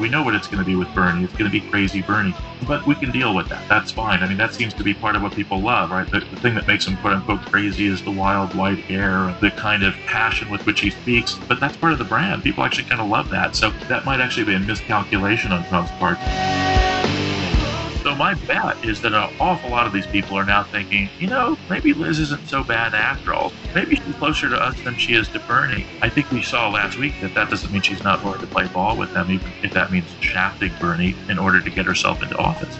We know what it's going to be with Bernie. It's going to be crazy Bernie, but we can deal with that. That's fine. I mean, that seems to be part of what people love, right? The, the thing that makes him quote unquote crazy is the wild white hair, the kind of passion with which he speaks. But that's part of the brand. People actually kind of love that. So that might actually be a miscalculation on Trump's part. So my bet is that an awful lot of these people are now thinking, you know, maybe Liz isn't so bad after all. Maybe she's closer to us than she is to Bernie. I think we saw last week that that doesn't mean she's not willing to play ball with them, even if that means shafting Bernie in order to get herself into office.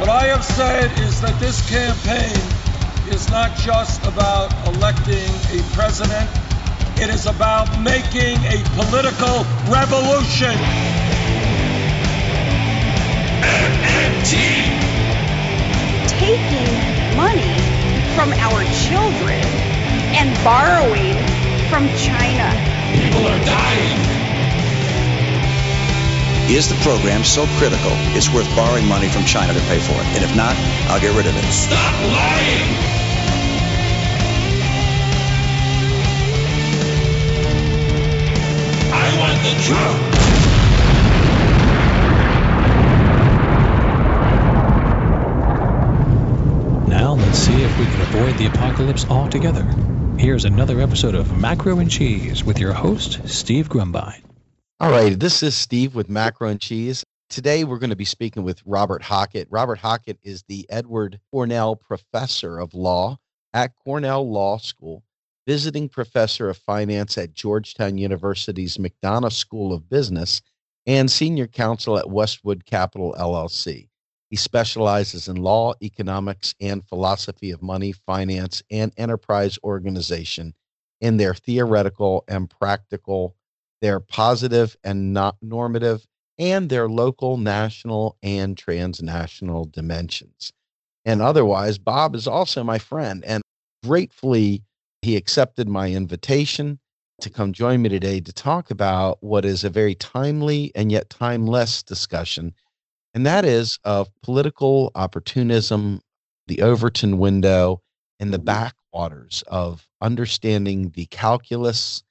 What I have said is that this campaign is not just about electing a president it is about making a political revolution. MMT. Taking money from our children and borrowing from China. People are dying. Is the program so critical it's worth borrowing money from China to pay for it? And if not, I'll get rid of it. Stop lying! Now let's see if we can avoid the apocalypse altogether. Here's another episode of Macro and Cheese with your host, Steve Grumbine. All right, this is Steve with Macro and Cheese. Today we're going to be speaking with Robert Hockett. Robert Hockett is the Edward Cornell Professor of Law at Cornell Law School visiting professor of finance at Georgetown University's McDonough School of Business, and senior counsel at Westwood Capital LLC. He specializes in law, economics, and philosophy of money, finance, and enterprise organization in their theoretical and practical, their positive and not normative, and their local, national, and transnational dimensions. And otherwise, Bob is also my friend and gratefully he accepted my invitation to come join me today to talk about what is a very timely and yet timeless discussion, and that is of political opportunism, the Overton window, and the mm-hmm. backwaters of understanding the calculus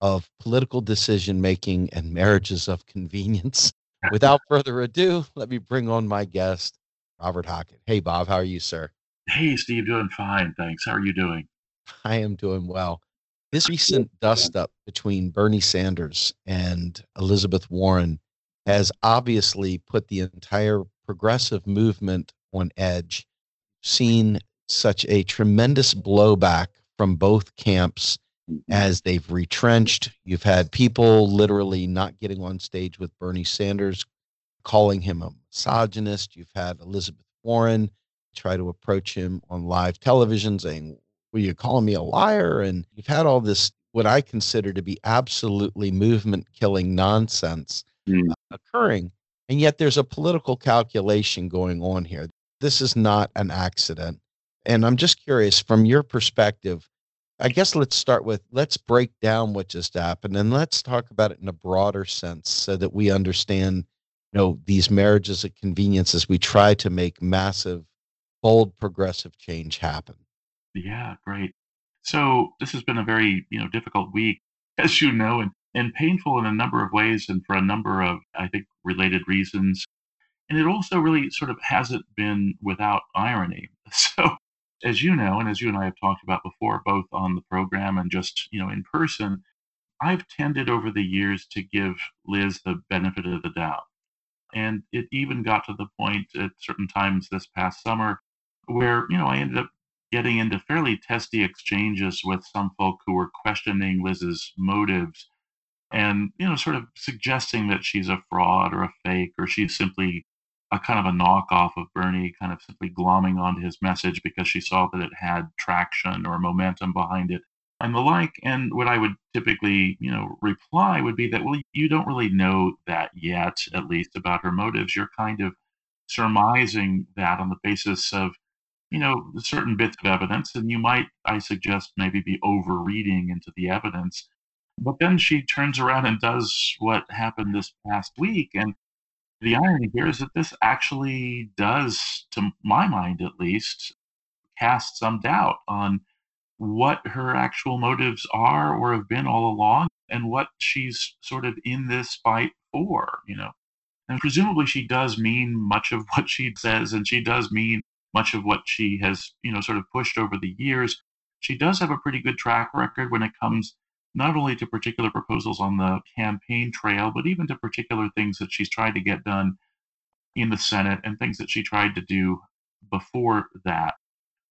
of political decision making and marriages of convenience. Without further ado, let me bring on my guest, Robert Hockett. Hey, Bob, how are you, sir? Hey, Steve, doing fine. Thanks. How are you doing? I am doing well. This recent dust up between Bernie Sanders and Elizabeth Warren has obviously put the entire progressive movement on edge. Seen such a tremendous blowback from both camps mm-hmm. as they've retrenched. You've had people literally not getting on stage with Bernie Sanders, calling him a misogynist. You've had Elizabeth Warren try to approach him on live television saying, were you calling me a liar? And you've had all this, what I consider to be absolutely movement killing nonsense mm. occurring. And yet there's a political calculation going on here. This is not an accident. And I'm just curious from your perspective, I guess let's start with let's break down what just happened and let's talk about it in a broader sense so that we understand you know these marriages of convenience as we try to make massive bold progressive change happen yeah, great. So this has been a very, you know, difficult week, as you know, and, and painful in a number of ways and for a number of, I think, related reasons. And it also really sort of hasn't been without irony. So as you know, and as you and I have talked about before, both on the program and just, you know, in person, I've tended over the years to give Liz the benefit of the doubt. And it even got to the point at certain times this past summer where, you know, I ended up getting into fairly testy exchanges with some folk who were questioning Liz's motives and, you know, sort of suggesting that she's a fraud or a fake or she's simply a kind of a knockoff of Bernie, kind of simply glomming onto his message because she saw that it had traction or momentum behind it and the like. And what I would typically, you know, reply would be that, well, you don't really know that yet, at least about her motives. You're kind of surmising that on the basis of you know, certain bits of evidence, and you might, I suggest, maybe be overreading into the evidence. But then she turns around and does what happened this past week. And the irony here is that this actually does, to my mind at least, cast some doubt on what her actual motives are or have been all along and what she's sort of in this fight for, you know. And presumably she does mean much of what she says and she does mean much of what she has, you know, sort of pushed over the years. She does have a pretty good track record when it comes not only to particular proposals on the campaign trail, but even to particular things that she's tried to get done in the Senate and things that she tried to do before that.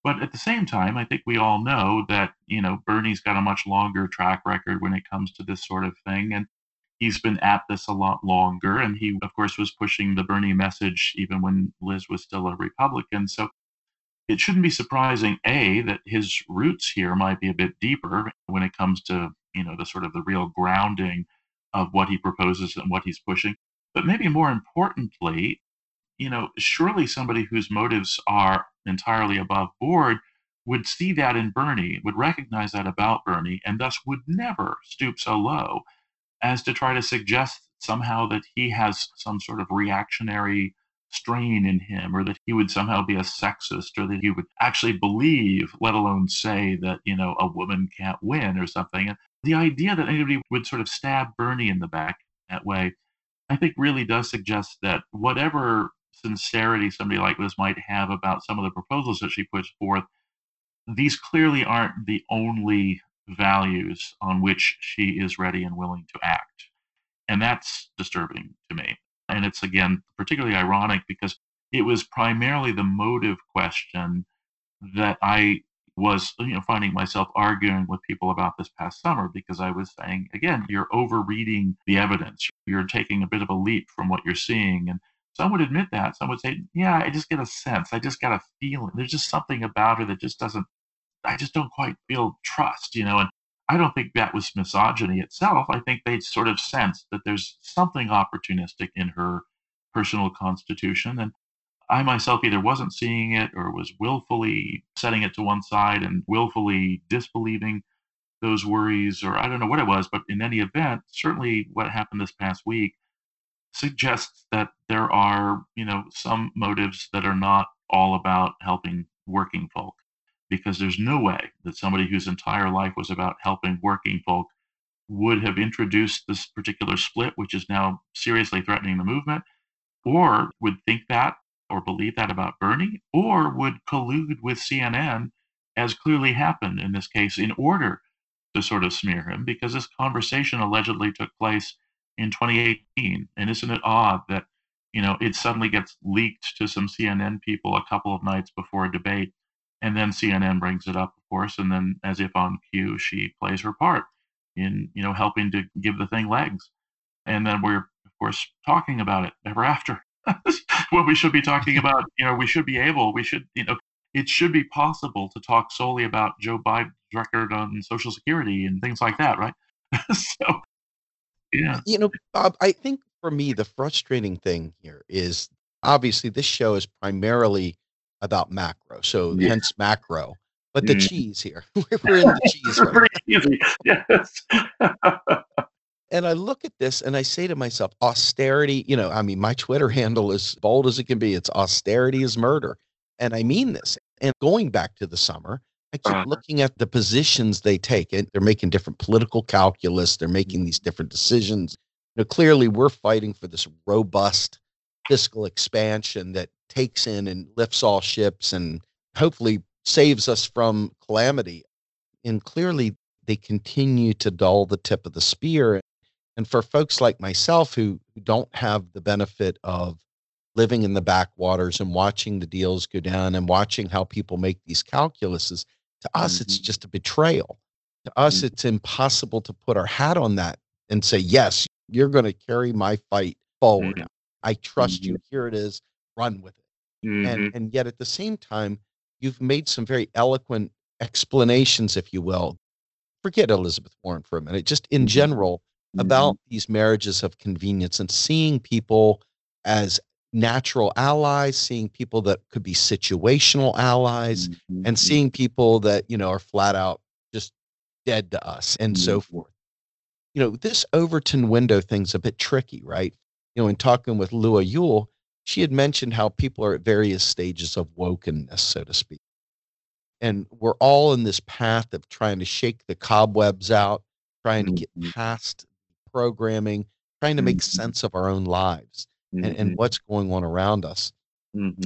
But at the same time, I think we all know that, you know, Bernie's got a much longer track record when it comes to this sort of thing. And he's been at this a lot longer. And he, of course, was pushing the Bernie message even when Liz was still a Republican. So it shouldn't be surprising, A, that his roots here might be a bit deeper when it comes to, you know, the sort of the real grounding of what he proposes and what he's pushing. But maybe more importantly, you know, surely somebody whose motives are entirely above board would see that in Bernie, would recognize that about Bernie, and thus would never stoop so low as to try to suggest somehow that he has some sort of reactionary strain in him or that he would somehow be a sexist or that he would actually believe let alone say that you know a woman can't win or something. And the idea that anybody would sort of stab bernie in the back that way i think really does suggest that whatever sincerity somebody like this might have about some of the proposals that she puts forth, these clearly aren't the only values on which she is ready and willing to act. And that's disturbing to me. And it's, again, particularly ironic because it was primarily the motive question that I was you know finding myself arguing with people about this past summer because I was saying again you're overreading the evidence you're taking a bit of a leap from what you're seeing and some would admit that. Some would say, yeah, I just get a sense. I just got a feeling. There's just something about her that just doesn't, I just don't quite feel trust, you know. And I don't think that was misogyny itself. I think they sort of sensed that there's something opportunistic in her personal constitution. And I myself either wasn't seeing it or was willfully setting it to one side and willfully disbelieving those worries, or I don't know what it was. But in any event, certainly what happened this past week suggests that there are, you know, some motives that are not all about helping working folk. Because there's no way that somebody whose entire life was about helping working folk would have introduced this particular split, which is now seriously threatening the movement, or would think that or believe that about Bernie, or would collude with CNN, as clearly happened in this case, in order to sort of smear him, because this conversation allegedly took place in 2018. And isn't it odd that, you know, it suddenly gets leaked to some CNN people a couple of nights before a debate, and then CNN brings it up, of course, and then as if on cue, she plays her part in, you know, helping to give the thing legs. And then we're, of course, talking about it ever after. when we should be talking about, you know, we should be able, we should, you know, it should be possible to talk solely about Joe Biden's record on Social Security and things like that, right? so yeah. You know, Bob, I think for me, the frustrating thing here is obviously this show is primarily about macro. So yeah. hence macro. But the mm. cheese here. We're in the cheese. Right Pretty easy. Yes. and I look at this and I say to myself, austerity, you know, I mean, my Twitter handle is bold as it can be. It's austerity is murder. And I mean this. And going back to the summer, I keep uh-huh. looking at the positions they take, and they're making different political calculus. They're making these different decisions. You know, clearly, we're fighting for this robust fiscal expansion that takes in and lifts all ships and hopefully saves us from calamity. And clearly, they continue to dull the tip of the spear. And for folks like myself who, who don't have the benefit of living in the backwaters and watching the deals go down and watching how people make these calculuses, to us, mm-hmm. it's just a betrayal. To us, mm-hmm. it's impossible to put our hat on that and say, yes, you're going to carry my fight forward. Mm-hmm. I trust you. Mm-hmm. Here it is. Run with it. And, mm-hmm. and yet at the same time, you've made some very eloquent explanations, if you will. Forget Elizabeth Warren for a minute, just in mm-hmm. general about these marriages of convenience and seeing people as natural allies, seeing people that could be situational allies, mm-hmm. and seeing people that, you know, are flat out just dead to us and mm-hmm. so forth. You know, this Overton window thing's a bit tricky, right? You know, in talking with Lua Yuille, she had mentioned how people are at various stages of wokenness, so to speak. and we're all in this path of trying to shake the cobwebs out, trying to get Mhm. past programming, trying to make Mhm. sense of our own lives and, and what's going on around us.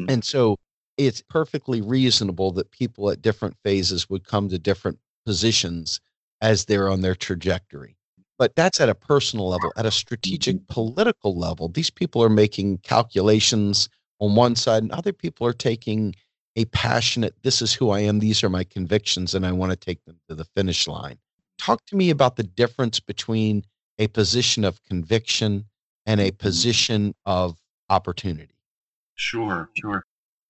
And so it's perfectly reasonable that people at different phases would come to different positions as they're on their trajectory. But that's at a personal level. At a strategic mm-hmm. political level, these people are making calculations on one side, and other people are taking a passionate, this is who I am, these are my convictions, and I want to take them to the finish line. Talk to me about the difference between a position of conviction and a mm-hmm. position of opportunity. Sure, sure.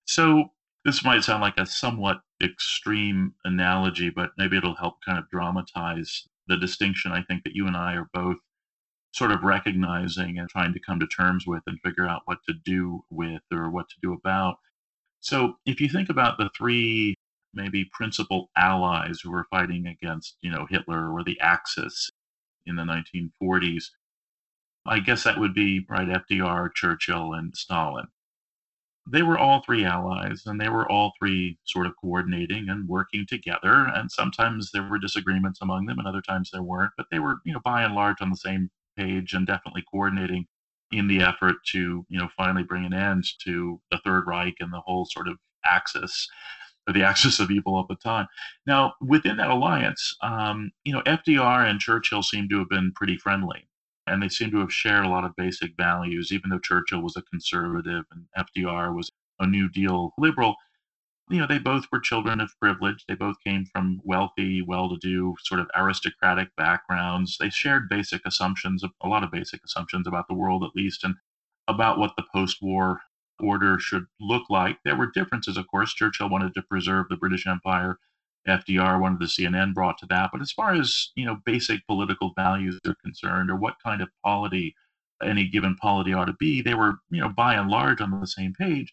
So this might sound like a somewhat extreme analogy, but maybe it'll help kind of dramatize the distinction I think that you and I are both sort of recognizing and trying to come to terms with and figure out what to do with or what to do about. So if you think about the three maybe principal allies who were fighting against, you know, Hitler or the Axis in the 1940s, I guess that would be right FDR, Churchill, and Stalin they were all three allies and they were all three sort of coordinating and working together and sometimes there were disagreements among them and other times there weren't but they were you know by and large on the same page and definitely coordinating in the effort to you know finally bring an end to the third reich and the whole sort of axis or the axis of evil of the time. Now within that alliance um, you know fdr and churchill seem to have been pretty friendly and they seem to have shared a lot of basic values, even though Churchill was a conservative and FDR was a New Deal liberal. You know, they both were children of privilege. They both came from wealthy, well to do, sort of aristocratic backgrounds. They shared basic assumptions, a lot of basic assumptions about the world, at least, and about what the post war order should look like. There were differences, of course. Churchill wanted to preserve the British Empire FDR wanted the CNN brought to that. But as far as you know, basic political values are concerned, or what kind of polity any given polity ought to be, they were you know by and large on the same page.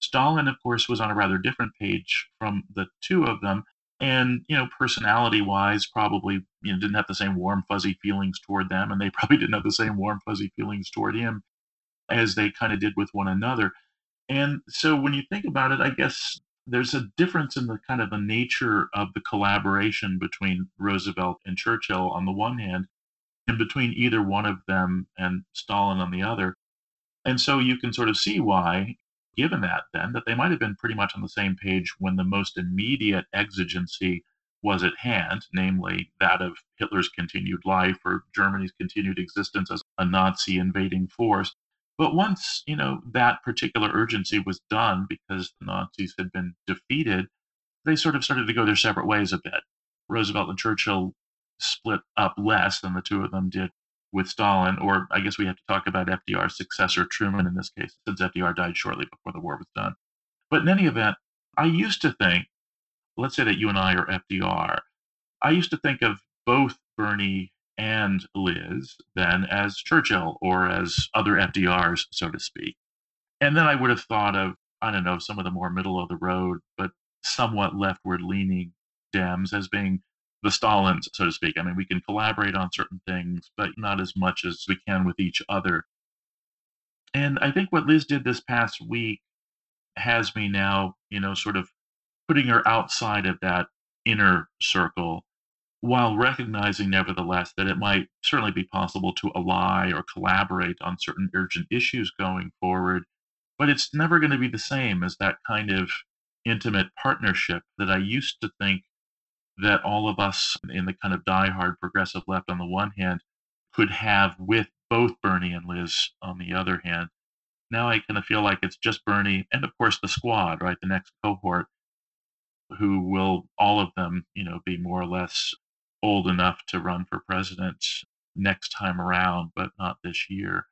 Stalin, of course, was on a rather different page from the two of them, and you know, personality-wise, probably you know didn't have the same warm, fuzzy feelings toward them, and they probably didn't have the same warm, fuzzy feelings toward him as they kind of did with one another. And so when you think about it, I guess there's a difference in the kind of the nature of the collaboration between Roosevelt and Churchill on the one hand, and between either one of them and Stalin on the other. And so you can sort of see why, given that then, that they might have been pretty much on the same page when the most immediate exigency was at hand, namely that of Hitler's continued life or Germany's continued existence as a Nazi invading force. But once, you know, that particular urgency was done because the Nazis had been defeated, they sort of started to go their separate ways a bit. Roosevelt and Churchill split up less than the two of them did with Stalin, or I guess we have to talk about FDR's successor, Truman, in this case, since FDR died shortly before the war was done. But in any event, I used to think, let's say that you and I are FDR, I used to think of both Bernie and Liz then as Churchill or as other FDRs, so to speak. And then I would have thought of, I don't know, some of the more middle of the road, but somewhat leftward leaning Dems as being the Stalins, so to speak. I mean, we can collaborate on certain things, but not as much as we can with each other. And I think what Liz did this past week has me now, you know, sort of putting her outside of that inner circle while recognizing, nevertheless, that it might certainly be possible to ally or collaborate on certain urgent issues going forward, but it's never going to be the same as that kind of intimate partnership that I used to think that all of us in the kind of die-hard progressive left on the one hand could have with both Bernie and Liz on the other hand. Now I kind of feel like it's just Bernie and, of course, the squad, right? The next cohort, who will all of them, you know, be more or less old enough to run for president next time around, but not this year.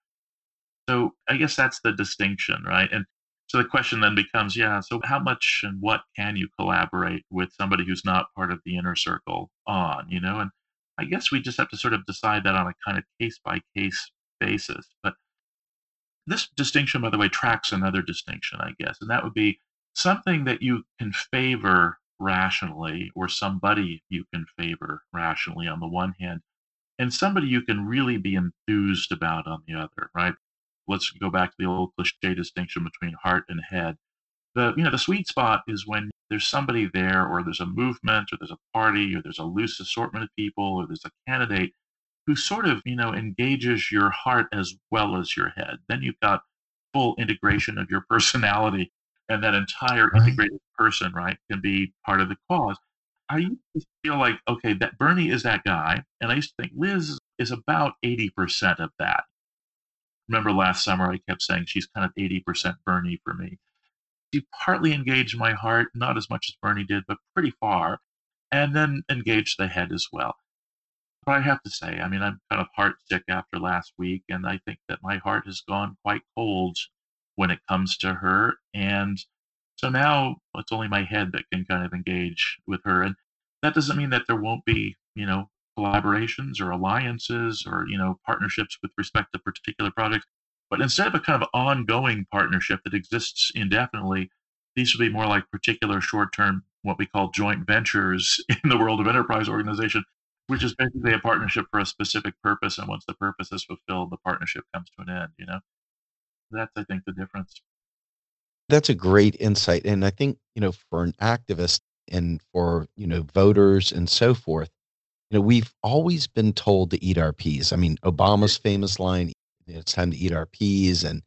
So I guess that's the distinction, right? And so the question then becomes, yeah, so how much and what can you collaborate with somebody who's not part of the inner circle on, you know? And I guess we just have to sort of decide that on a kind of case by case basis. But this distinction, by the way, tracks another distinction, I guess, and that would be something that you can favor rationally or somebody you can favor rationally on the one hand and somebody you can really be enthused about on the other right let's go back to the old cliche distinction between heart and head The you know the sweet spot is when there's somebody there, or there's a movement, or there's a party, or there's a loose assortment of people, or there's a candidate who sort of you know engages your heart as well as your head. Then you've got full integration of your personality, and that entire Right. integrated person, right, can be part of the cause. I used to feel like, okay, that Bernie is that guy, and I used to think Liz is about 80% of that. Remember last summer, I kept saying she's kind of 80% Bernie for me. She partly engaged my heart, not as much as Bernie did, but pretty far, and then engaged the head as well. But I have to say, I mean, I'm kind of heart sick after last week, and I think that my heart has gone quite cold when it comes to her. And so now it's only my head that can kind of engage with her. And that doesn't mean that there won't be, you know, collaborations or alliances or, you know, partnerships with respect to particular projects. But instead of a kind of ongoing partnership that exists indefinitely, these should be more like particular short term, what we call joint ventures in the world of enterprise organization, which is basically a partnership for a specific purpose. And once the purpose is fulfilled, the partnership comes to an end, you know? That's, I think, the difference. That's a great insight. And I think, you know, for an activist and for, you know, voters and so forth, you know, we've always been told to eat our peas. I mean, Obama's famous line, it's time to eat our peas. And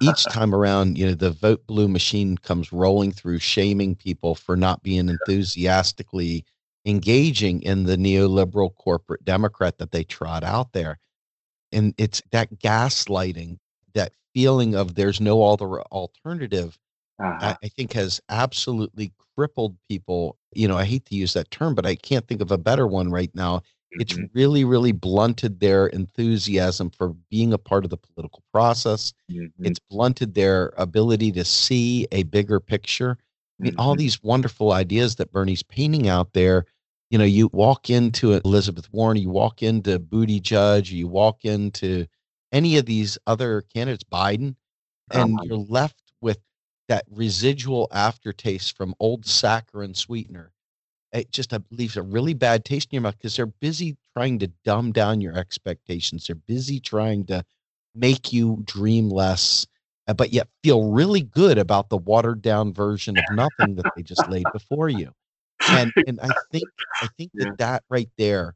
each time around, you know, the vote blue machine comes rolling through, shaming people for not being enthusiastically engaging in the neoliberal corporate Democrat that they trot out there. And it's that gaslighting, feeling of there's no other alternative I, I think has absolutely crippled people. You know, I hate to use that term, but I can't think of a better one right now. It's Mhm, really, really blunted their enthusiasm for being a part of the political process. mhm, It's blunted their ability to see a bigger picture. I mean, all mhm. these wonderful ideas that Bernie's painting out there. You know, you walk into Elizabeth Warren, you walk into Buttigieg, you walk into any of these other candidates, Biden, and Uh-huh. you're left with that residual aftertaste from old saccharin sweetener. It just uh, leaves a really bad taste in your mouth because they're busy trying to dumb down your expectations. They're busy trying to make you dream less, uh, but yet feel really good about the watered down version of nothing that they just laid before you. And and I think I think Yeah. that that right there,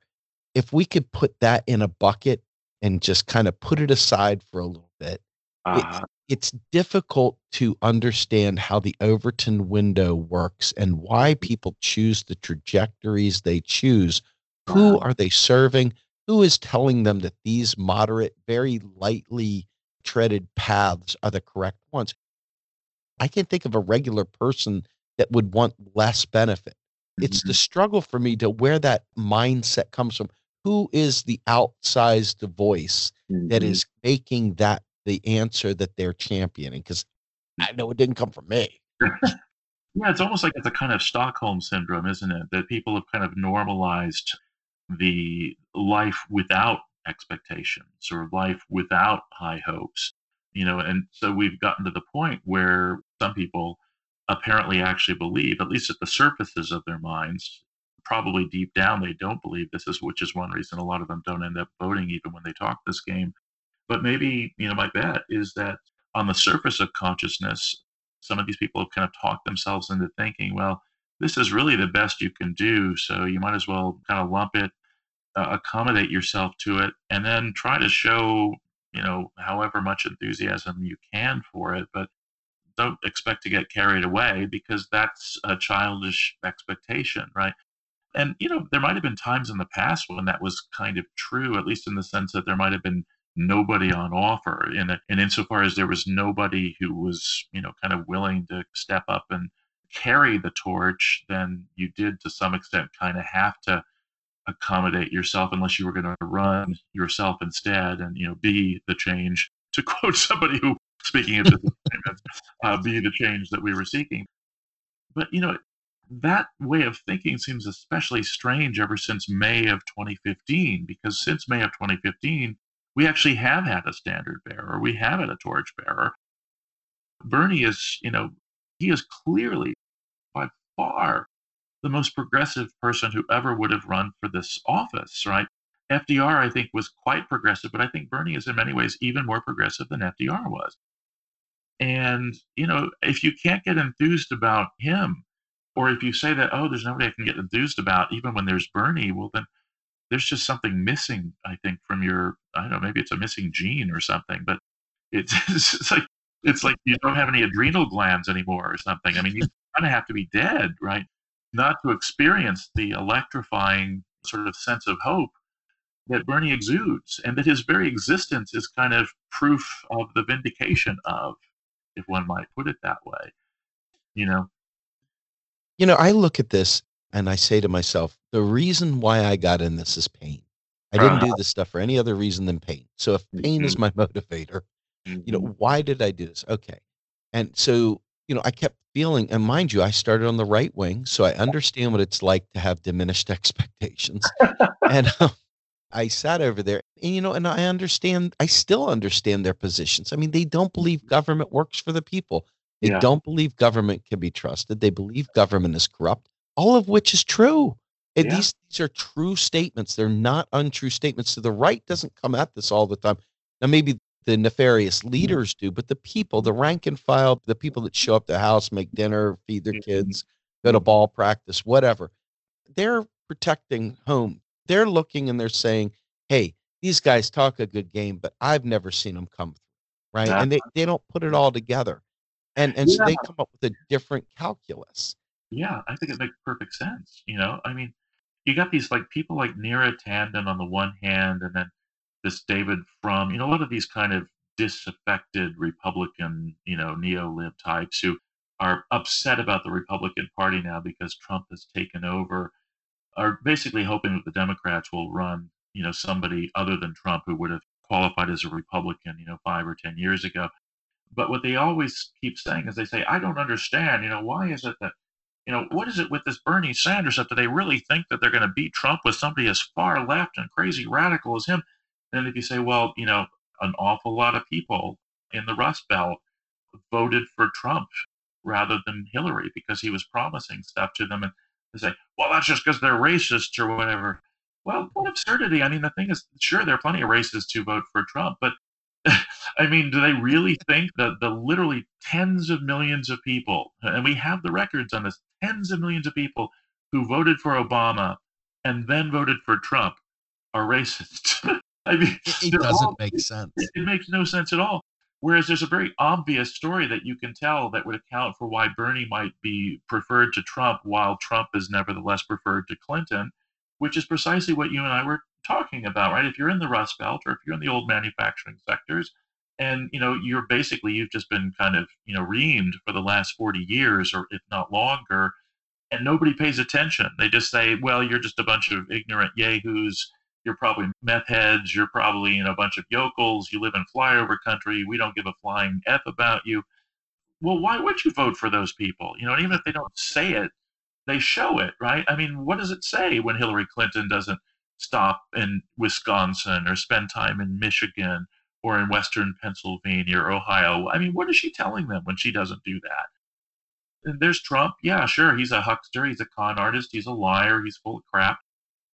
if we could put that in a bucket and just kind of put it aside for a little bit, Uh-huh. it's difficult to understand how the Overton window works and why people choose the trajectories they choose. Who Uh-huh. are they serving? Who is telling them that these moderate, very lightly treaded paths are the correct ones? I can't think of a regular person that would want less benefit. It's the struggle for me to where that mindset comes from. Who is the outsized voice that Mhm. is making that the answer that they're championing? Because I know it didn't come from me. Yeah, it's almost like it's a kind of Stockholm syndrome, isn't it? That people have kind of normalized the life without expectations or life without high hopes, you know, and so we've gotten to the point where some people apparently actually believe, at least at the surfaces of their minds, probably deep down they don't believe this is, which is one reason a lot of them don't end up voting even when they talk this game. But maybe, you know, my bet is that on the surface of consciousness, some of these people have kind of talked themselves into thinking, well, this is really the best you can do. So you might as well kind of lump it, uh, accommodate yourself to it, and then try to show, you know, however much enthusiasm you can for it. But don't expect to get carried away because that's a childish expectation, right? And, you know, there might have been times in the past when that was kind of true, at least in the sense that there might have been nobody on offer. And, and insofar as there was nobody who was, you know, kind of willing to step up and carry the torch, then you did to some extent kind of have to accommodate yourself unless you were going to run yourself instead and, you know, be the change. To quote somebody who, speaking of disappointments, uh, be the change that we were seeking. But, you know, that way of thinking seems especially strange ever since May of 2015, because since May of 2015, we actually have had a standard bearer, we have had a torch bearer. Bernie is, you know, he is clearly by far the most progressive person who ever would have run for this office, right? FDR, I think, was quite progressive, but I think Bernie is in many ways even more progressive than FDR was. And, you know, if you can't get enthused about him, or if you say that, oh, there's nobody I can get enthused about, even when there's Bernie, well, then there's just something missing, I think, from your, I don't know, maybe it's a missing gene or something, but it's, it's like, it's like you don't have any adrenal glands anymore or something. I mean, you kind of have to be dead, right? Not to experience the electrifying sort of sense of hope that Bernie exudes, and that his very existence is kind of proof of the vindication of, if one might put it that way. You know, You know, I look at this and I say to myself, the reason why I got in this is pain. I didn't do this stuff for any other reason than pain. So if pain is my motivator, you know, Mhm. why did I do this? Okay. And so, you know, I kept feeling, and mind you, I started on the right wing, so I understand what it's like to have diminished expectations. and um, I sat over there, and you know, and I understand, I still understand their positions. I mean, they don't believe government works for the people. They Yeah. don't believe government can be trusted. They believe government is corrupt, all of which is true. Yeah. these these are true statements. They're not untrue statements. So the right doesn't come at this all the time. Now, maybe the nefarious Mm-hmm. leaders do, but the people, the rank and file, the people that show up to the house, make dinner, feed their Mhm. kids, go to ball practice, whatever, they're protecting home. They're looking and they're saying, hey, these guys talk a good game, but I've never seen them come through. Right. Yeah. And they, they don't put it all together. And, and so they come up with a different calculus. Yeah, I think it makes perfect sense. You know, I mean, you got these like people like Neera Tanden on the one hand, and then this David Frum. You know, a lot of these kind of disaffected Republican, you know, neo-lib types who are upset about the Republican Party now because Trump has taken over, are basically hoping that the Democrats will run, you know, somebody other than Trump who would have qualified as a Republican, you know, five or ten years ago. But what they always keep saying is they say, I don't understand, you know, why is it that you know, what is it with this Bernie Sanders that they really think that they're going to beat Trump with somebody as far left and crazy radical as him? And if you say, well, you know, an awful lot of people in the Rust Belt voted for Trump rather than Hillary because he was promising stuff to them, and they say, well, that's just because they're racist or whatever. Well, what absurdity! I mean, the thing is, sure, there are plenty of racists who vote for Trump, but I mean, do they really think that the literally tens of millions of people, and we have the records on this, tens of millions of people who voted for Obama and then voted for Trump are racist? I mean, It they're all- doesn't make sense. it, it makes no sense at all. Whereas there's a very obvious story that you can tell that would account for why Bernie might be preferred to Trump while Trump is nevertheless preferred to Clinton, which is precisely what you and I were talking about, right? If you're in the Rust Belt or if you're in the old manufacturing sectors, and you know you're basically you've just been kind of you know reamed for the last 40 years or if not longer and nobody pays attention. They just say well you're just a bunch of ignorant yahoos. You're probably meth heads. You're probably you know a bunch of yokels. You live in flyover country. We don't give a flying f about you. Well why would you vote for those people? You know and even if they don't say it they show it right? I mean what does it say when hillary clinton doesn't stop in wisconsin or spend time in michigan or in Western Pennsylvania or Ohio. I mean, what is she telling them when she doesn't do that? And there's Trump. Yeah, sure, he's a huckster, he's a con artist, he's a liar, he's full of crap.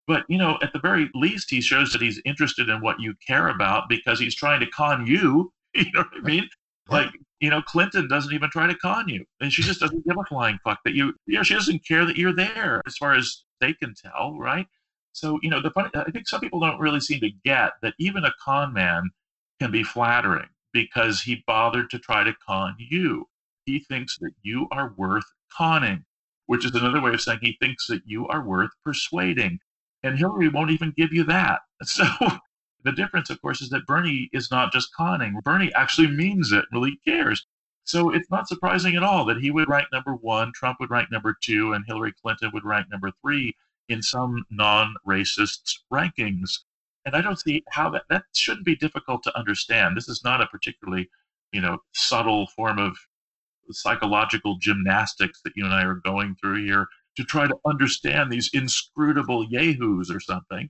But, you know, at the very least, he shows that he's interested in what you care about because he's trying to con you. You know what I mean? Like, you know, Clinton doesn't even try to con you. And she just doesn't give a flying fuck that you, you know, she doesn't care that you're there as far as they can tell, right? So, you know, the funny, I think some people don't really seem to get that even a con man can be flattering because he bothered to try to con you. He thinks that you are worth conning, which is another way of saying he thinks that you are worth persuading. And Hillary won't even give you that. So the difference, of course, is that Bernie is not just conning. Bernie actually means it, really cares. So it's not surprising at all that he would rank number one, Trump would rank number two, and Hillary Clinton would rank number three in some non racist rankings. And I don't see how that that shouldn't be difficult to understand. This is not a particularly, you know, subtle form of psychological gymnastics that you and I are going through here to try to understand these inscrutable yahoos or something.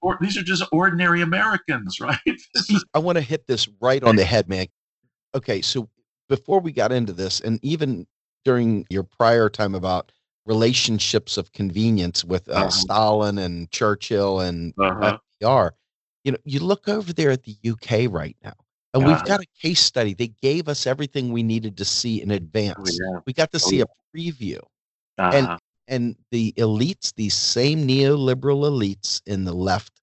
Or, these are just ordinary Americans, right? I want to hit this right on the head, man. Okay, so before we got into this, and even during your prior time about relationships of convenience with uh, Uh-huh. Stalin and Churchill and Uh-huh. FDR, you know, you look over there at the UK right now. And we've Uh-huh. got a case study. They gave us everything we needed to see in Oh, advance. yeah. We got to Oh, see yeah. a preview. Uh-huh. And the elites, these same neoliberal elites in the left,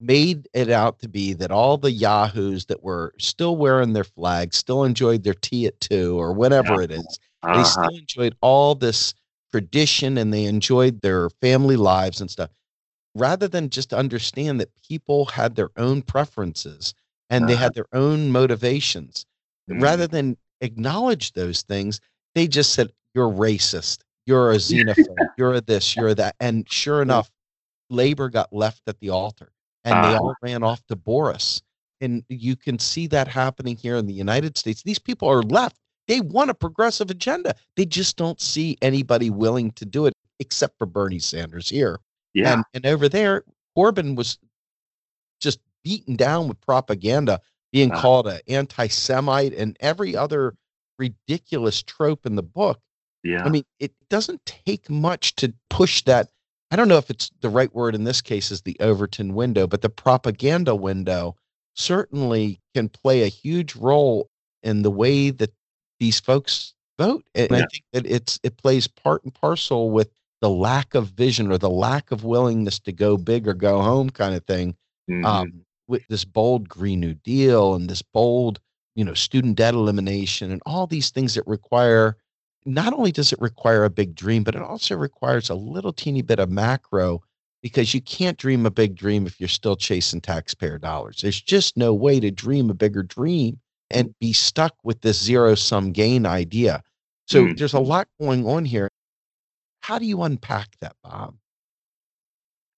made it out to be that all the yahoos that were still wearing their flags, still enjoyed their tea at two or whatever it is, they Uh-huh. still enjoyed all this tradition and they enjoyed their family lives and stuff rather than just understand that people had their own preferences and they Uh-huh. had their own motivations Mhm. rather than acknowledge those things they just said you're racist you're a xenophobe you're a this you're a that and sure enough labor got left at the altar and they Uh-huh. all ran off to boris and you can see that happening here in the united states these people are left they want a progressive agenda they just don't see anybody willing to do it except for bernie sanders here yeah. and and over there, Corbyn was just beaten down with propaganda, being Uh. called an anti-Semite and every other ridiculous trope in the book. yeah. I mean, it doesn't take much to push that. I don't know if it's the right word in this case is the Overton window, but the propaganda window certainly can play a huge role in the way that these folks vote. And I think that it's it plays part and parcel with the lack of vision or the lack of willingness to go big or go home kind of thing. Mhm. Um, with this bold Green New Deal and this bold, you know, student debt elimination and all these things that require not only does it require a big dream, but it also requires a little teeny bit of macro because you can't dream a big dream if you're still chasing taxpayer dollars. There's just no way to dream a bigger dream and be stuck with this zero sum gain idea. So Mm. there's a lot going on here. How do you unpack that, Bob?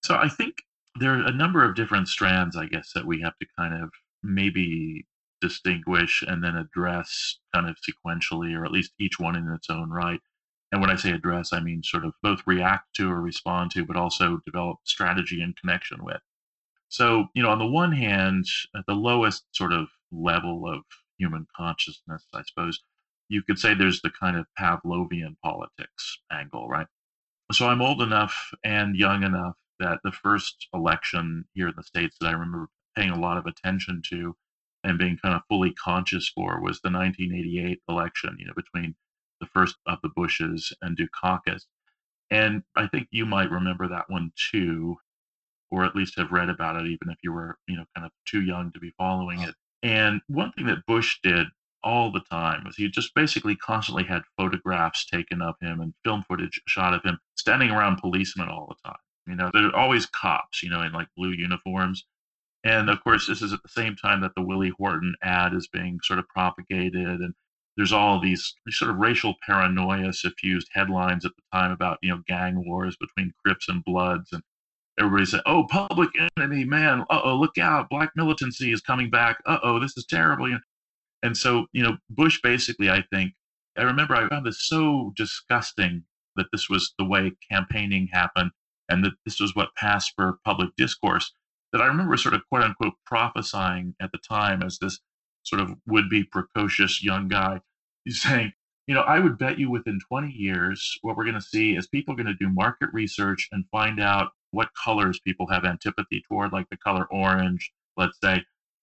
So I think there are a number of different strands, I guess, that we have to kind of maybe distinguish and then address kind of sequentially, or at least each one in its own right. And when I say address, I mean sort of both react to or respond to, but also develop strategy in connection with. So, you know, on the one hand, at the lowest sort of level of human consciousness, I suppose, you could say there's the kind of Pavlovian politics angle, right? So I'm old enough and young enough that the first election here in the States that I remember paying a lot of attention to and being kind of fully conscious for was the 1988 election, you know, between the first of the Bushes and Dukakis. And I think you might remember that one too, or at least have read about it, even if you were, you know, kind of too young to be following it. And one thing that Bush did all the time was he just basically constantly had photographs taken of him and film footage shot of him standing around policemen all the time. You know, there are always cops, you know, in like blue uniforms. And of course, this is at the same time that the Willie Horton ad is being sort of propagated. And there's all these sort of racial paranoia suffused headlines at the time about, you know, gang wars between Crips and Bloods. And everybody said, oh, public enemy, man, uh oh, look out, black militancy is coming back. Uh oh, this is terrible. And so, you know, Bush basically, I think, I remember I found this so disgusting that this was the way campaigning happened and that this was what passed for public discourse that I remember sort of quote unquote prophesying at the time as this sort of would be precocious young guy. Saying, you know, I would bet you within 20 years, what we're going to see is people are going to do market research and find out what colors people have antipathy toward, like the color orange, let's say.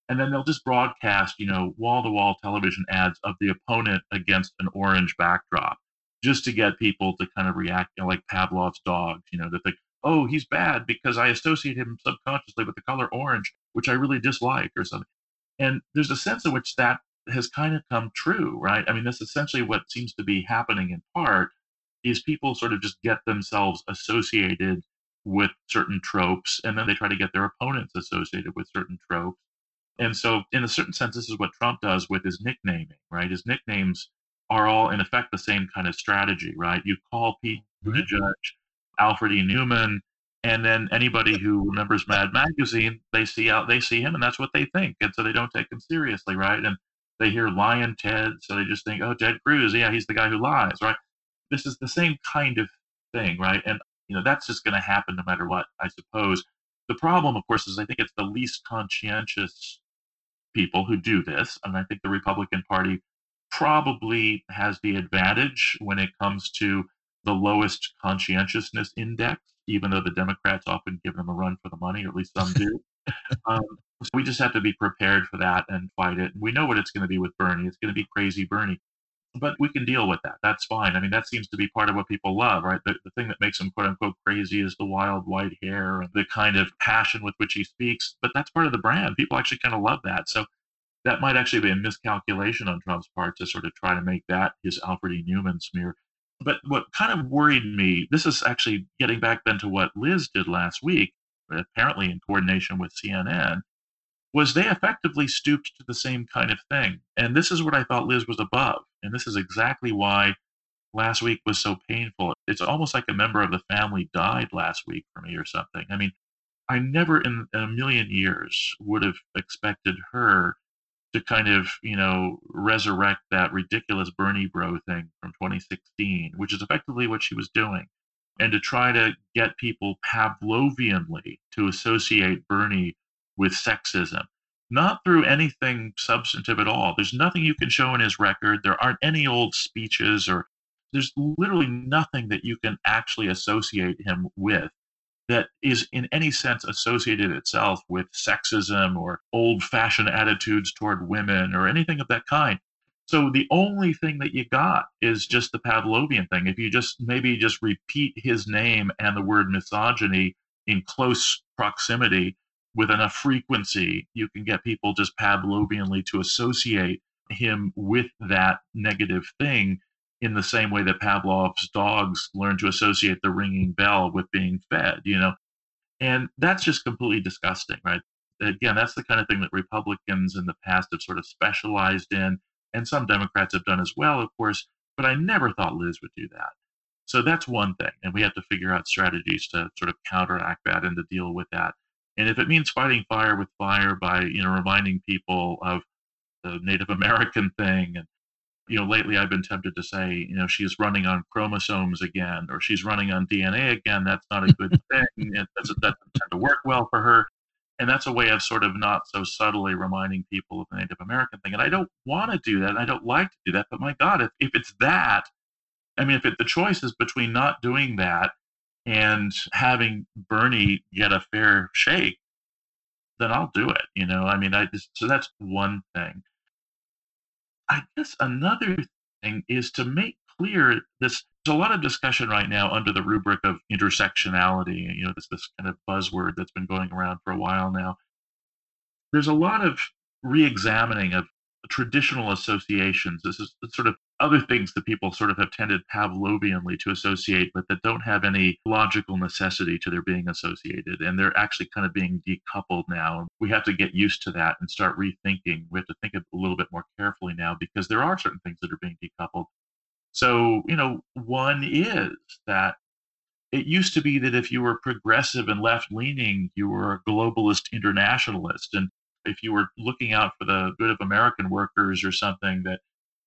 And then they'll just broadcast, you know, wall to wall television ads of the opponent against an orange backdrop just to get people to kind of react, you know, like Pavlov's dogs, you know, that think, oh, he's bad because I associate him subconsciously with the color orange, which I really dislike or something. And there's a sense in which that has kind of come true, right? I mean, that's essentially what seems to be happening in part is people sort of just get themselves associated with certain tropes and then they try to get their opponents associated with certain tropes. And so, in a certain sense, this is what Trump does with his nicknaming, right? His nicknames are all, in effect, the same kind of strategy, right? You call Pete Buttigieg mm-hmm. Alfred E. Neuman, and then anybody who remembers Mad Magazine, they see out, they see him, and that's what they think, and so they don't take him seriously, right? And they hear Lyin' Ted, so they just think, oh, Ted Cruz, yeah, he's the guy who lies, right? This is the same kind of thing, right? And you know that's just going to happen no matter what, I suppose. The problem, of course, is I think it's the least conscientious people who do this, and I think the Republican Party probably has the advantage when it comes to the lowest conscientiousness index, even though the Democrats often give them a run for the money, or at least some do. um, so we just have to be prepared for that and fight it. And We know what it's going to be with Bernie. It's going to be crazy Bernie but we can deal with that. That's fine. I mean, that seems to be part of what people love, right? The, the thing that makes him quote unquote crazy is the wild white hair and the kind of passion with which he speaks. But that's part of the brand. People actually kind of love that. So that might actually be a miscalculation on Trump's part to sort of try to make that his Alfred E. Neuman smear. But what kind of worried me, this is actually getting back then to what Liz did last week, apparently in coordination with CNN, was they effectively stooped to the same kind of thing. And this is what I thought Liz was above. And this is exactly why last week was so painful. It's almost like a member of the family died last week for me or something. I mean, I never in a million years would have expected her to kind of, you know, resurrect that ridiculous Bernie bro thing from 2016, which is effectively what she was doing. And to try to get people Pavlovianly to associate Bernie with sexism, not through anything substantive at all. There's nothing you can show in his record. There aren't any old speeches or there's literally nothing that you can actually associate him with that is in any sense associated itself with sexism or old fashioned attitudes toward women or anything of that kind. So the only thing that you got is just the Pavlovian thing. If you just maybe just repeat his name and the word misogyny in close proximity, with enough frequency, you can get people just Pavlovianly to associate him with that negative thing in the same way that Pavlov's dogs learn to associate the ringing bell with being fed, you know? And that's just completely disgusting, right? Again, that's the kind of thing that Republicans in the past have sort of specialized in, and some Democrats have done as well, of course, but I never thought Liz would do that. So that's one thing. And we have to figure out strategies to sort of counteract that and to deal with that. And if it means fighting fire with fire by, you know, reminding people of the Native American thing and you know, lately I've been tempted to say, you know, she's running on chromosomes again, or she's running on DNA again. That's not a good thing. It doesn't, that doesn't tend to work well for her. And that's a way of sort of not so subtly reminding people of the Native American thing. And I don't want to do that. And I don't like to do that. But my God, if, if it's that, I mean, if it, the choice is between not doing that and having Bernie get a fair shake, then I'll do it. You know, I mean, I just, so that's one thing. I guess another thing is to make clear this. There's a lot of discussion right now under the rubric of intersectionality. You know, this this kind of buzzword that's been going around for a while now. There's a lot of re-examining of traditional associations. This is sort of other things that people sort of have tended Pavlovianly to associate, but that don't have any logical necessity to their being associated. And they're actually kind of being decoupled now. We have to get used to that and start rethinking. We have to think a little bit more carefully now because there are certain things that are being decoupled. So, you know, one is that it used to be that if you were progressive and left leaning, you were a globalist internationalist. And if you were looking out for the good of American workers or something, that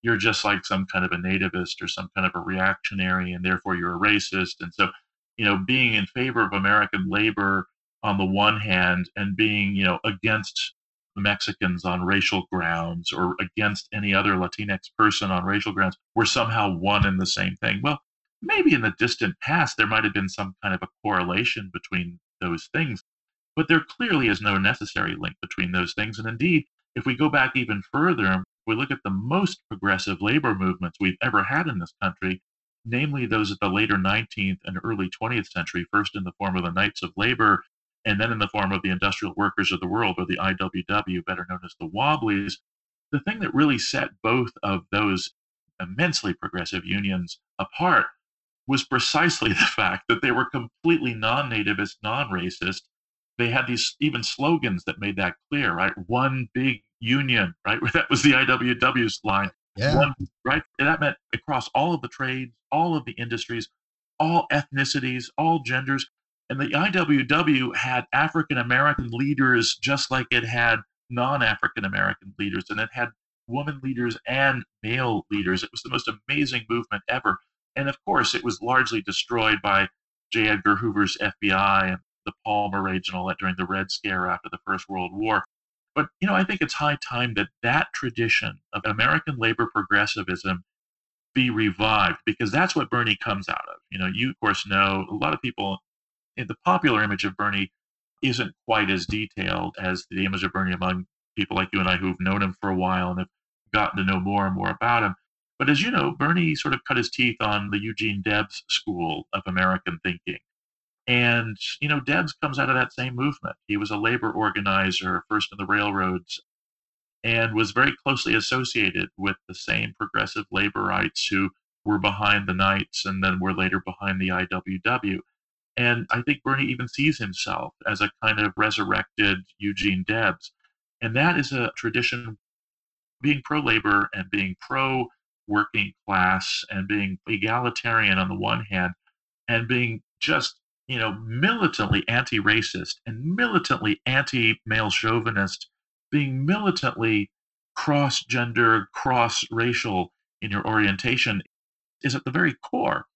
you're just like some kind of a nativist or some kind of a reactionary, and therefore you're a racist. And so, you know, being in favor of American labor on the one hand and being, you know, against the Mexicans on racial grounds or against any other Latinx person on racial grounds were somehow one and the same thing. Well, maybe in the distant past there might have been some kind of a correlation between those things. But there clearly is no necessary link between those things. And indeed, if we go back even further, we look at the most progressive labor movements we've ever had in this country, namely those of the later 19th and early 20th century, first in the form of the Knights of Labor, and then in the form of the Industrial Workers of the World, or the IWW, better known as the Wobblies. The thing that really set both of those immensely progressive unions apart was precisely the fact that they were completely non nativist, non racist, they had these even slogans that made that clear, right? One big union, right? That was the IWW's line. Yeah. One, right? And that meant across all of the trades, all of the industries, all ethnicities, all genders. And the IWW had African American leaders just like it had non African American leaders, and it had woman leaders and male leaders. It was the most amazing movement ever. And of course, it was largely destroyed by J. Edgar Hoover's FBI and the Palmer raids and all that during the Red Scare after the First World War. But you know, I think it's high time that that tradition of American labor progressivism be revived because that's what Bernie comes out of. You know, you of course know a lot of people in the popular image of Bernie isn't quite as detailed as the image of Bernie among people like you and I who've known him for a while and have gotten to know more and more about him. But as you know, Bernie sort of cut his teeth on the Eugene Debs School of American Thinking. And, you know, Debs comes out of that same movement. He was a labor organizer, first in the railroads, and was very closely associated with the same progressive laborites who were behind the Knights and then were later behind the IWW. And I think Bernie even sees himself as a kind of resurrected Eugene Debs. And that is a tradition being pro labor and being pro working class and being egalitarian on the one hand and being just you know militantly anti-racist and militantly anti-male chauvinist being militantly cross-gender cross-racial in your orientation is at the very core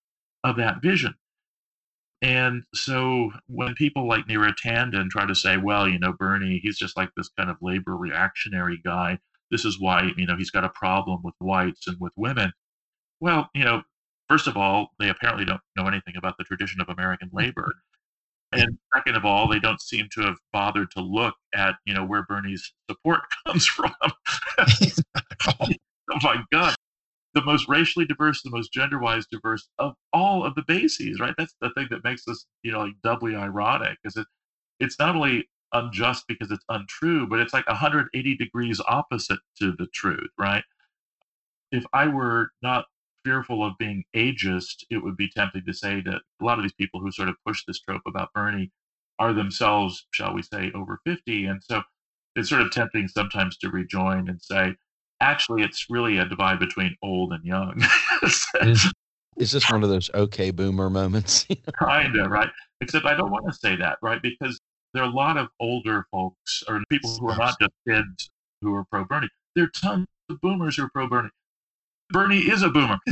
of that vision and so when people like Neera Tanden try to say, well, you know, Bernie, he's just like this kind of labor reactionary guy. This is why, you know, he's got a problem with whites and with women. Well, you know, first of all, they apparently don't know anything about the tradition of American mm-hmm. labor. And second of all, they don't seem to have bothered to look at, you know, where Bernie's support comes from. oh my God the most racially diverse, the most gender-wise diverse of all of the bases, right? That's the thing that makes this, you know, like doubly ironic, is it it's not only unjust because it's untrue, but it's like 180 degrees opposite to the truth, right? If I were not fearful of being ageist, it would be tempting to say that a lot of these people who sort of push this trope about Bernie are themselves, shall we say, over 50. And so it's sort of tempting sometimes to rejoin and say, actually it's really a divide between old and young. is, is this one of those okay boomer moments? kind of, right? Except I don't want to say that, right? Because there are a lot of older folks or people who are not just kids who are pro Bernie. There are tons of boomers who are pro Bernie. Bernie is a boomer.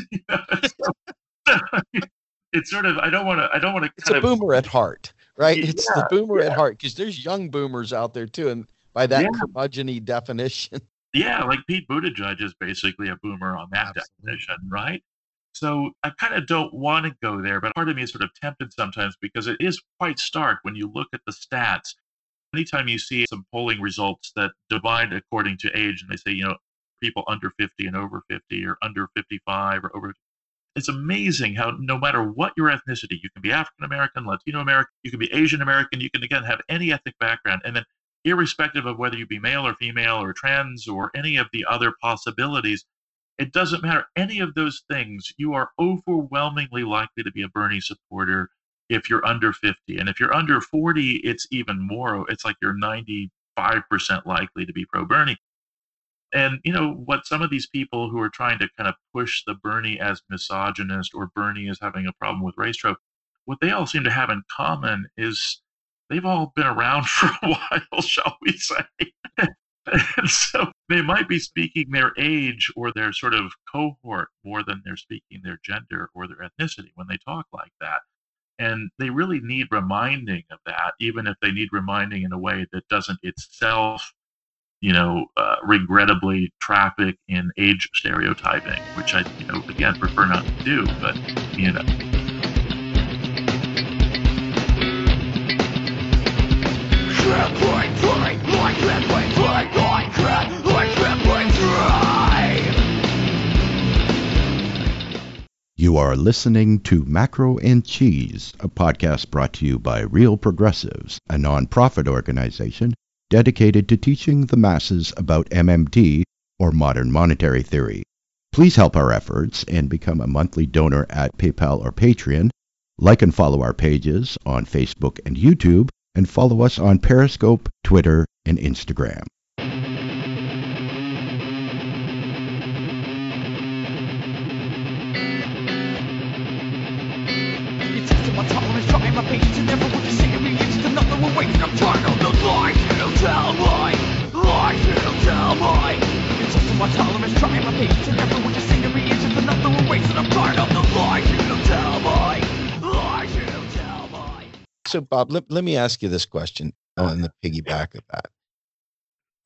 it's sort of I don't want to I don't want to. It's a boomer at heart, right? It's yeah, the boomer yeah. at heart because there's young boomers out there too, and by that yeah. curmudgeony definition, yeah, like Pete Buttigieg is basically a boomer on that Absolutely. definition, right? So I kind of don't want to go there, but part of me is sort of tempted sometimes because it is quite stark when you look at the stats. Anytime you see some polling results that divide according to age, and they say, you know, people under 50 and over 50 or under 55 or over it's amazing how no matter what your ethnicity, you can be African American, Latino American, you can be Asian American, you can again have any ethnic background, and then irrespective of whether you be male or female or trans or any of the other possibilities, it doesn't matter. Any of those things, you are overwhelmingly likely to be a Bernie supporter if you're under 50. And if you're under 40, it's even more. It's like you're 95% likely to be pro Bernie. And, you know, what some of these people who are trying to kind of push the Bernie as misogynist or Bernie as having a problem with race trope, what they all seem to have in common is they've all been around for a while, shall we say. and so they might be speaking their age or their sort of cohort more than they're speaking their gender or their ethnicity when they talk like that. And they really need reminding of that, even if they need reminding in a way that doesn't itself, you know, uh, regrettably traffic in age stereotyping, which I, you know, again, prefer not to do. But, you know. You are listening to Macro and Cheese, a podcast brought to you by Real Progressives, a nonprofit organization dedicated to teaching the masses about MMT or modern monetary theory. Please help our efforts and become a monthly donor at PayPal or Patreon. Like and follow our pages on Facebook and YouTube and follow us on Periscope, Twitter, and Instagram. So, Bob, let, let me ask you this question on the piggyback of that.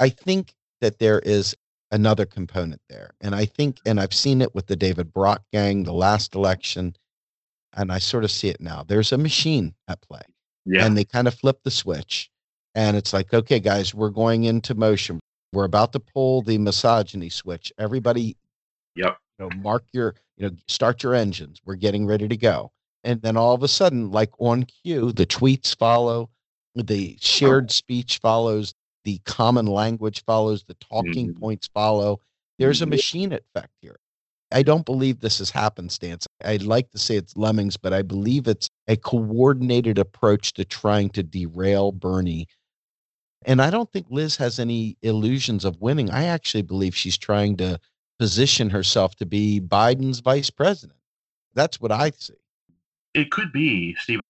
I think that there is another component there. And I think, and I've seen it with the David Brock gang, the last election, and I sort of see it now. There's a machine at play. Yeah. And they kind of flip the switch. And it's like, okay, guys, we're going into motion. We're about to pull the misogyny switch. Everybody, Yep. you know, mark your, you know, start your engines. We're getting ready to go. And then all of a sudden, like on cue, the tweets follow, the shared speech follows, the common language follows, the talking Mhm. points follow. There's a Mhm. machine effect here. I don't believe this is happenstance. I'd like to say it's lemmings, but I believe it's a coordinated approach to trying to derail Bernie. And I don't think Liz has any illusions of winning. I actually believe she's trying to position herself to be Biden's vice president. That's what I see. It could be, Steve.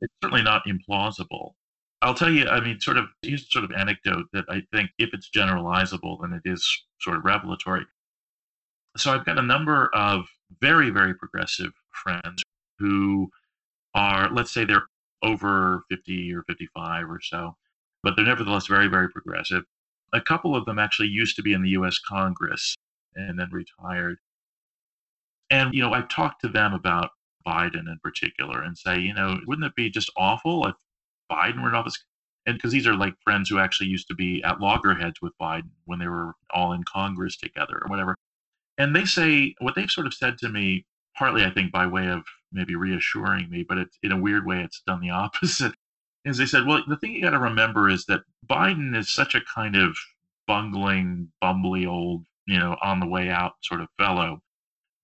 It's certainly not implausible. I'll tell you, I mean, sort of, here's sort of anecdote that I think if it's generalizable, then it is sort of revelatory. So I've got a number of very, very progressive friends who are, let's say they're over 50 or 55 or so, but they're nevertheless very, very progressive. A couple of them actually used to be in the US Congress and then retired. And, you know, I've talked to them about Biden in particular and say, you know, wouldn't it be just awful if Biden were in office? And because these are like friends who actually used to be at loggerheads with Biden when they were all in Congress together or whatever. And they say what they've sort of said to me, partly I think by way of maybe reassuring me, but it's in a weird way, it's done the opposite. Is they said, well, the thing you got to remember is that Biden is such a kind of bungling, bumbly old, you know, on the way out sort of fellow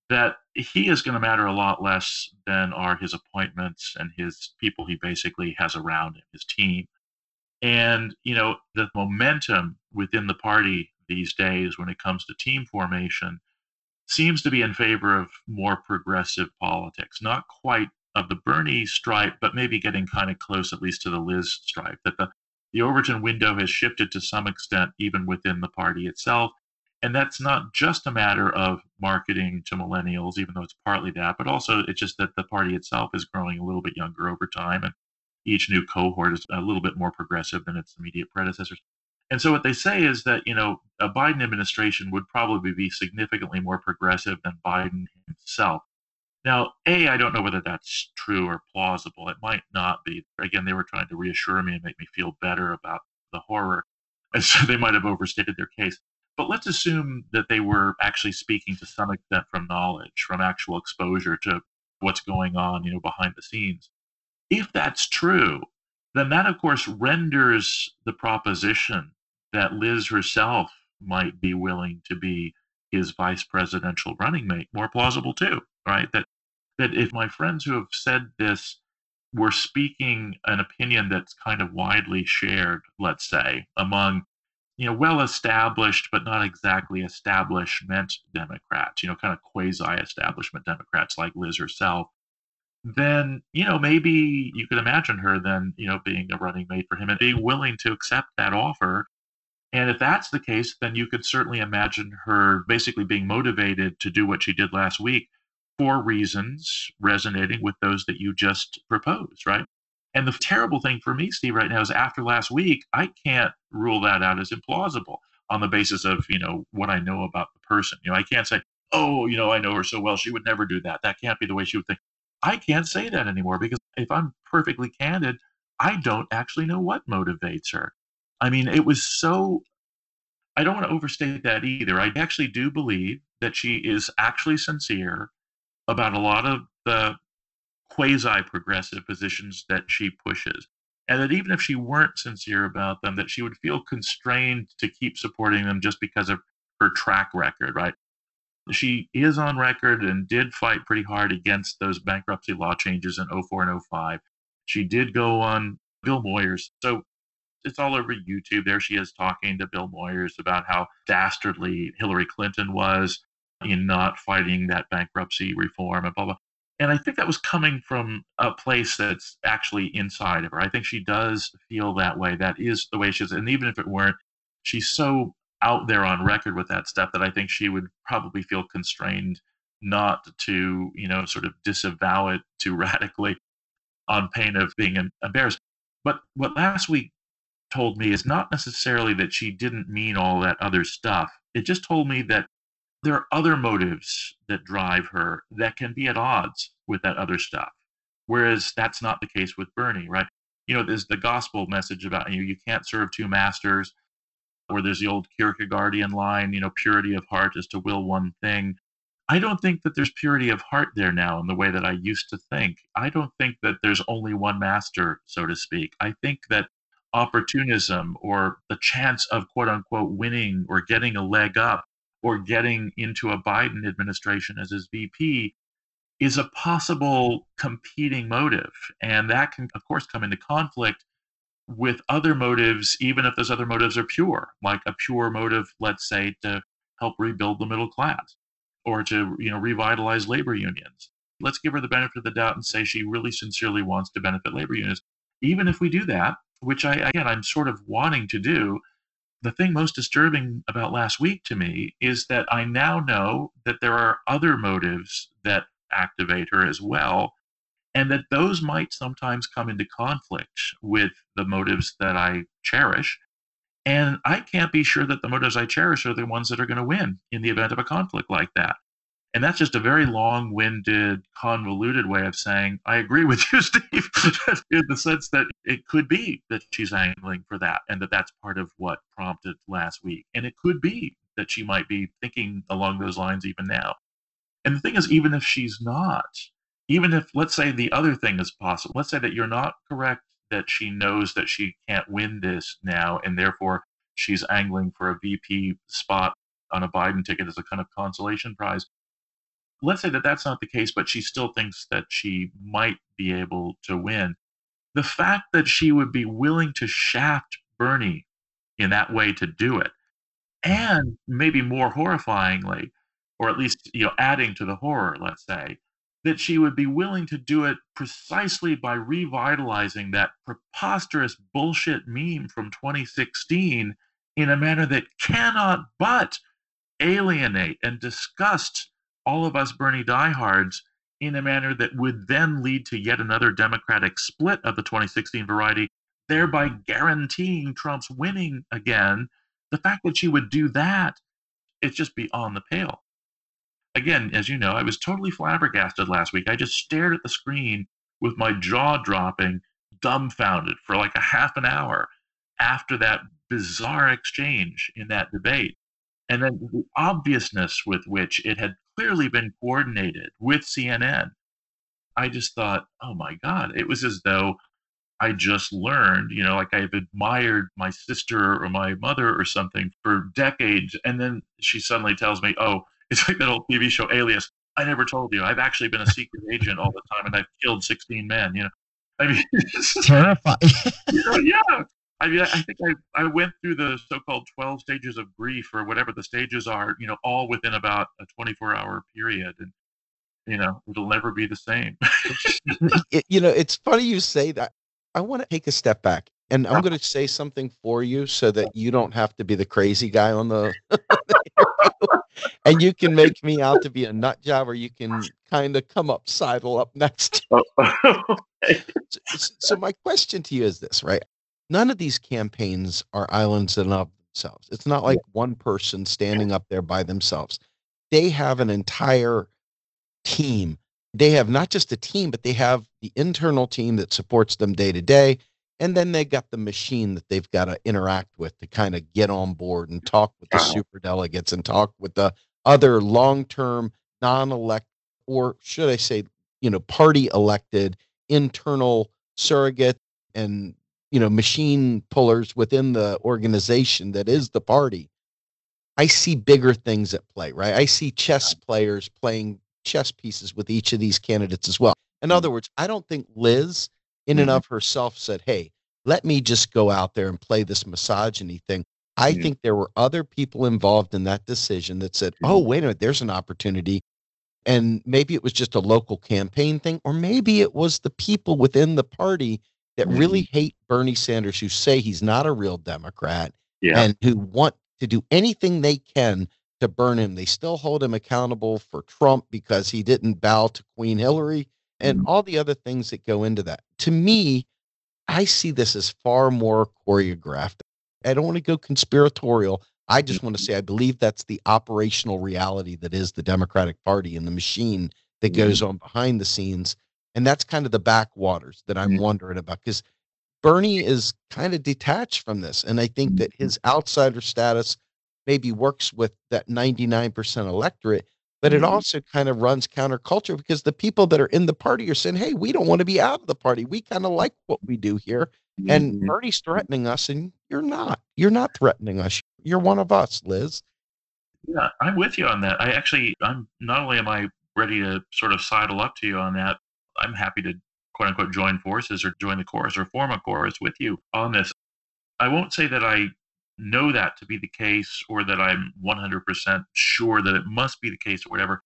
that he is going to matter a lot less than are his appointments and his people he basically has around him, his team. And, you know, the momentum within the party these days when it comes to team formation seems to be in favor of more progressive politics, not quite of the Bernie stripe, but maybe getting kind of close at least to the Liz stripe, that the, the Overton window has shifted to some extent even within the party itself. And that's not just a matter of marketing to millennials, even though it's partly that, but also it's just that the party itself is growing a little bit younger over time. And each new cohort is a little bit more progressive than its immediate predecessors. And so what they say is that, you know, a Biden administration would probably be significantly more progressive than Biden himself. Now, A, I don't know whether that's true or plausible. It might not be. Again, they were trying to reassure me and make me feel better about the horror. And so they might have overstated their case. But let's assume that they were actually speaking to some extent from knowledge, from actual exposure to what's going on, you know, behind the scenes. If that's true, then that, of course, renders the proposition that Liz herself might be willing to be his vice presidential running mate more plausible too, right? That that if my friends who have said this were speaking an opinion that's kind of widely shared, let's say, among you know well established but not exactly establishment Democrats, you know, kind of quasi establishment Democrats like Liz herself, then you know maybe you could imagine her then you know being a running mate for him and being willing to accept that offer. And if that's the case then you could certainly imagine her basically being motivated to do what she did last week for reasons resonating with those that you just proposed right and the terrible thing for me steve right now is after last week i can't rule that out as implausible on the basis of you know what i know about the person you know i can't say oh you know i know her so well she would never do that that can't be the way she would think I can't say that anymore because if I'm perfectly candid, I don't actually know what motivates her. I mean, it was so. I don't want to overstate that either. I actually do believe that she is actually sincere about a lot of the quasi progressive positions that she pushes. And that even if she weren't sincere about them, that she would feel constrained to keep supporting them just because of her track record, right? she is on record and did fight pretty hard against those bankruptcy law changes in 04 and 05. She did go on Bill Moyers. So it's all over YouTube. There she is talking to Bill Moyers about how dastardly Hillary Clinton was in not fighting that bankruptcy reform and blah, blah. And I think that was coming from a place that's actually inside of her. I think she does feel that way. That is the way she is. And even if it weren't, she's so out there on record with that stuff that I think she would probably feel constrained not to, you know, sort of disavow it too radically on pain of being embarrassed. But what last week told me is not necessarily that she didn't mean all that other stuff. It just told me that there are other motives that drive her that can be at odds with that other stuff. Whereas that's not the case with Bernie, right? you know, there's the gospel message about you, know, you can't serve two masters, or there's the old Kierkegaardian line, you know, purity of heart is to will one thing. I don't think that there's purity of heart there now in the way that I used to think. I don't think that there's only one master, so to speak. I think that opportunism or the chance of quote unquote winning or getting a leg up or getting into a Biden administration as his VP is a possible competing motive. And that can, of course, come into conflict with other motives, even if those other motives are pure, like a pure motive, let's say, to help rebuild the middle class or to you know revitalize labor unions. Let's give her the benefit of the doubt and say she really sincerely wants to benefit labor unions. Even if we do that, which I again I'm sort of wanting to do, the thing most disturbing about last week to me is that I now know that there are other motives that activate her as well, and that those might sometimes come into conflict with the motives that I cherish. And I can't be sure that the motives I cherish are the ones that are going to win in the event of a conflict like that. And that's just a very long winded, convoluted way of saying, I agree with you, Steve, in the sense that it could be that she's angling for that and that that's part of what prompted last week. And it could be that she might be thinking along those lines even now. And the thing is, even if she's not, even if, let's say, the other thing is possible, let's say that you're not correct that she knows that she can't win this now, and therefore she's angling for a VP spot on a Biden ticket as a kind of consolation prize let's say that that's not the case, but she still thinks that she might be able to win. The fact that she would be willing to shaft Bernie in that way to do it, and maybe more horrifyingly, or at least you know adding to the horror, let's say, that she would be willing to do it precisely by revitalizing that preposterous bullshit meme from 2016 in a manner that cannot but alienate and disgust all of us Bernie diehards in a manner that would then lead to yet another Democratic split of the 2016 variety, thereby guaranteeing Trump's winning again. The fact that she would do that, it's just beyond the pale. Again, as you know, I was totally flabbergasted last week. I just stared at the screen with my jaw dropping, dumbfounded for like a half an hour after that bizarre exchange in that debate. And then the obviousness with which it had clearly been coordinated with CNN. I just thought, oh my God, it was as though I just learned, you know, like I've admired my sister or my mother or something for decades. And then she suddenly tells me, oh, it's like that old TV show Alias. I never told you. I've actually been a secret agent all the time and I've killed 16 men, you know. I mean, it's terrifying. you know, yeah. I mean, I think I, I went through the so-called 12 stages of grief or whatever the stages are, you know, all within about a 24 hour period. And, you know, it'll never be the same. it, you know, it's funny you say that. I want to take a step back and I'm going to uh-huh. say something for you so that you don't have to be the crazy guy on the, and you can make me out to be a nut job or you can kind of come up sidle up next. Oh, so, so my question to you is this, right? None of these campaigns are islands in of themselves. It's not like one person standing up there by themselves. They have an entire team. They have not just a team, but they have the internal team that supports them day to day. And then they got the machine that they've got to interact with to kind of get on board and talk with the super delegates and talk with the other long term, non elect, or should I say, you know, party elected internal surrogate and you know machine pullers within the organization that is the party i see bigger things at play right i see chess players playing chess pieces with each of these candidates as well in other mm-hmm. words i don't think liz in mm-hmm. and of herself said hey let me just go out there and play this misogyny thing i mm-hmm. think there were other people involved in that decision that said oh wait a minute there's an opportunity and maybe it was just a local campaign thing or maybe it was the people within the party that really mm-hmm. hate Bernie Sanders, who say he's not a real Democrat, yeah. and who want to do anything they can to burn him. They still hold him accountable for Trump because he didn't bow to Queen Hillary and mm-hmm. all the other things that go into that. To me, I see this as far more choreographed. I don't want to go conspiratorial. I just want to mm-hmm. say I believe that's the operational reality that is the Democratic Party and the machine that goes mm-hmm. on behind the scenes and that's kind of the backwaters that I'm mm-hmm. wondering about because Bernie is kind of detached from this. And I think that his outsider status maybe works with that 99% electorate, but it Mhm. also kind of runs counterculture because the people that are in the party are saying, hey, we don't want to be out of the party. We kind of like what we do here. And. Bernie's threatening us, and you're not. You're not threatening us. You're one of us, Liz. Yeah, I'm with you on that. I actually, I'm not only am I ready to sort of sidle up to you on that, I'm happy to quote unquote join forces or join the chorus or form a chorus with you on this. I won't say that I know that to be the case or that I'm 100% sure that it must be the case or whatever,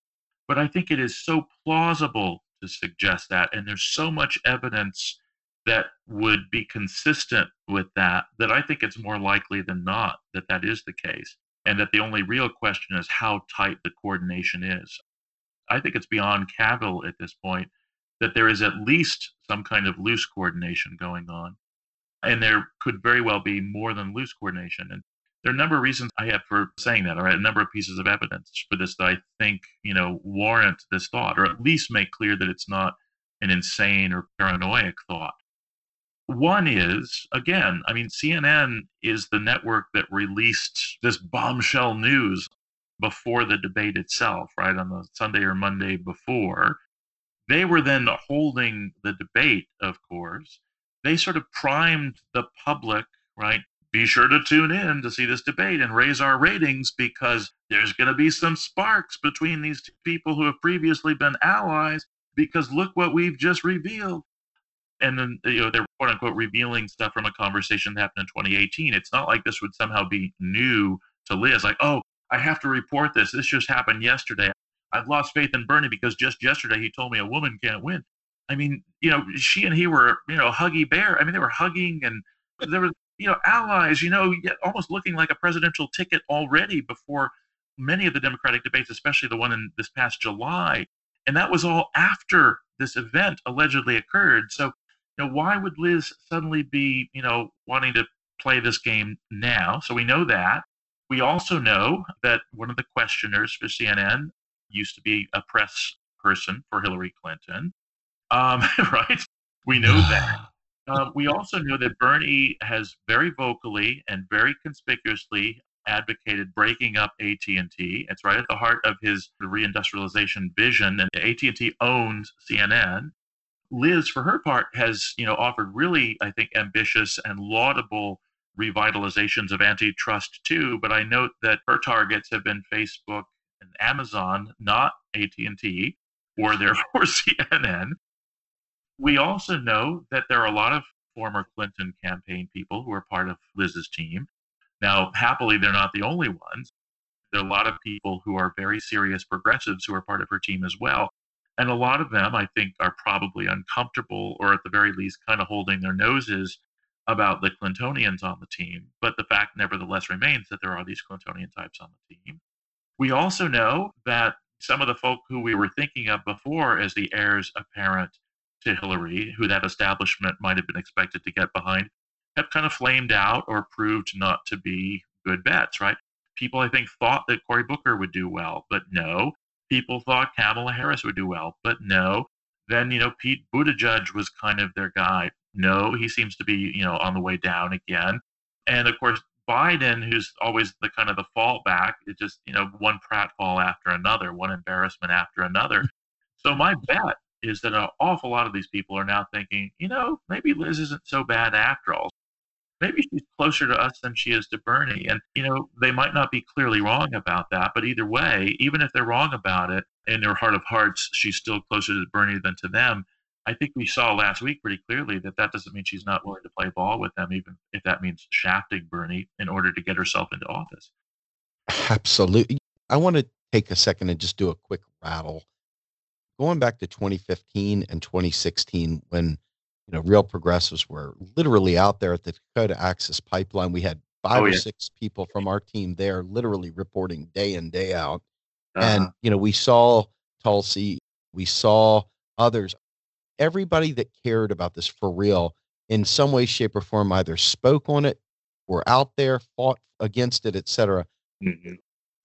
but I think it is so plausible to suggest that. And there's so much evidence that would be consistent with that that I think it's more likely than not that that is the case and that the only real question is how tight the coordination is. I think it's beyond cavil at this point that there is at least some kind of loose coordination going on. And there could very well be more than loose coordination. And there are a number of reasons I have for saying that, right, a number of pieces of evidence for this that I think, you know, warrant this thought, or at least make clear that it's not an insane or paranoid thought. One is, again, I mean, CNN is the network that released this bombshell news before the debate itself, right, on the Sunday or Monday before. They were then holding the debate, of course. They sort of primed the public, right? Be sure to tune in to see this debate and raise our ratings because there's going to be some sparks between these two people who have previously been allies because look what we've just revealed and then you know they're quote unquote revealing stuff from a conversation that happened in 2018. It's not like this would somehow be new to Liz. Like, oh, I have to report this. This just happened yesterday. I've lost faith in Bernie because just yesterday he told me a woman can't win. I mean, you know, she and he were, you know, huggy bear. I mean, they were hugging and there were, you know, allies, you know, almost looking like a presidential ticket already before many of the Democratic debates, especially the one in this past July. And that was all after this event allegedly occurred. So you know, why would Liz suddenly be, you know, wanting to play this game now? So we know that. We also know that one of the questioners for CNN used to be a press person for Hillary Clinton, um, right? We know that. Um, we also know that Bernie has very vocally and very conspicuously advocated breaking up AT&T. It's right at the heart of his reindustrialization vision, and AT&T owns CNN. Liz, for her part, has you know offered really, I think, ambitious and laudable revitalizations of antitrust too. But I note that her targets have been Facebook Amazon, not AT&T, or therefore CNN. We also know that there are a lot of former Clinton campaign people who are part of Liz's team. Now, happily, they're not the only ones. There are a lot of people who are very serious progressives who are part of her team as well. And a lot of them, I think, are probably uncomfortable or at the very least kind of holding their noses about the Clintonians on the team. But the fact, nevertheless, remains that there are these Clintonian types on the team. We also know that some of the folk who we were thinking of before as the heirs apparent to Hillary, who that establishment might have been expected to get behind, have kind of flamed out or proved not to be good bets, right? People, I think, thought that Cory Booker would do well, but no people thought Kamala Harris would do well, but no. Then, you know, Pete Buttigieg was kind of their guy. No, he seems to be, you know, on the way down again. And of course, Biden, who's always the kind of the fallback, it just, you know, one pratfall after another, one embarrassment after another. So my bet is that an awful lot of these people are now thinking, you know, maybe Liz isn't so bad after all maybe she's closer to us than she is to Bernie. And, you know, they might not be clearly wrong about that, but either way, even if they're wrong about it, in their heart of hearts, she's still closer to Bernie than to them. I think we saw last week pretty clearly that that doesn't mean she's not willing to play ball with them, even if that means shafting Bernie in order to get herself into office. Absolutely. I want to take a second and just do a quick rattle. Going back to 2015 and 2016, when you know, real progressives were literally out there at the Dakota Access Pipeline. We had five Oh, or six people from our team there, literally reporting day in day out. Uh-huh. And you know, we saw Tulsi, we saw others. Everybody that cared about this for real, in some way, shape, or form, either spoke on it, were out there, fought against it, etc. Mhm.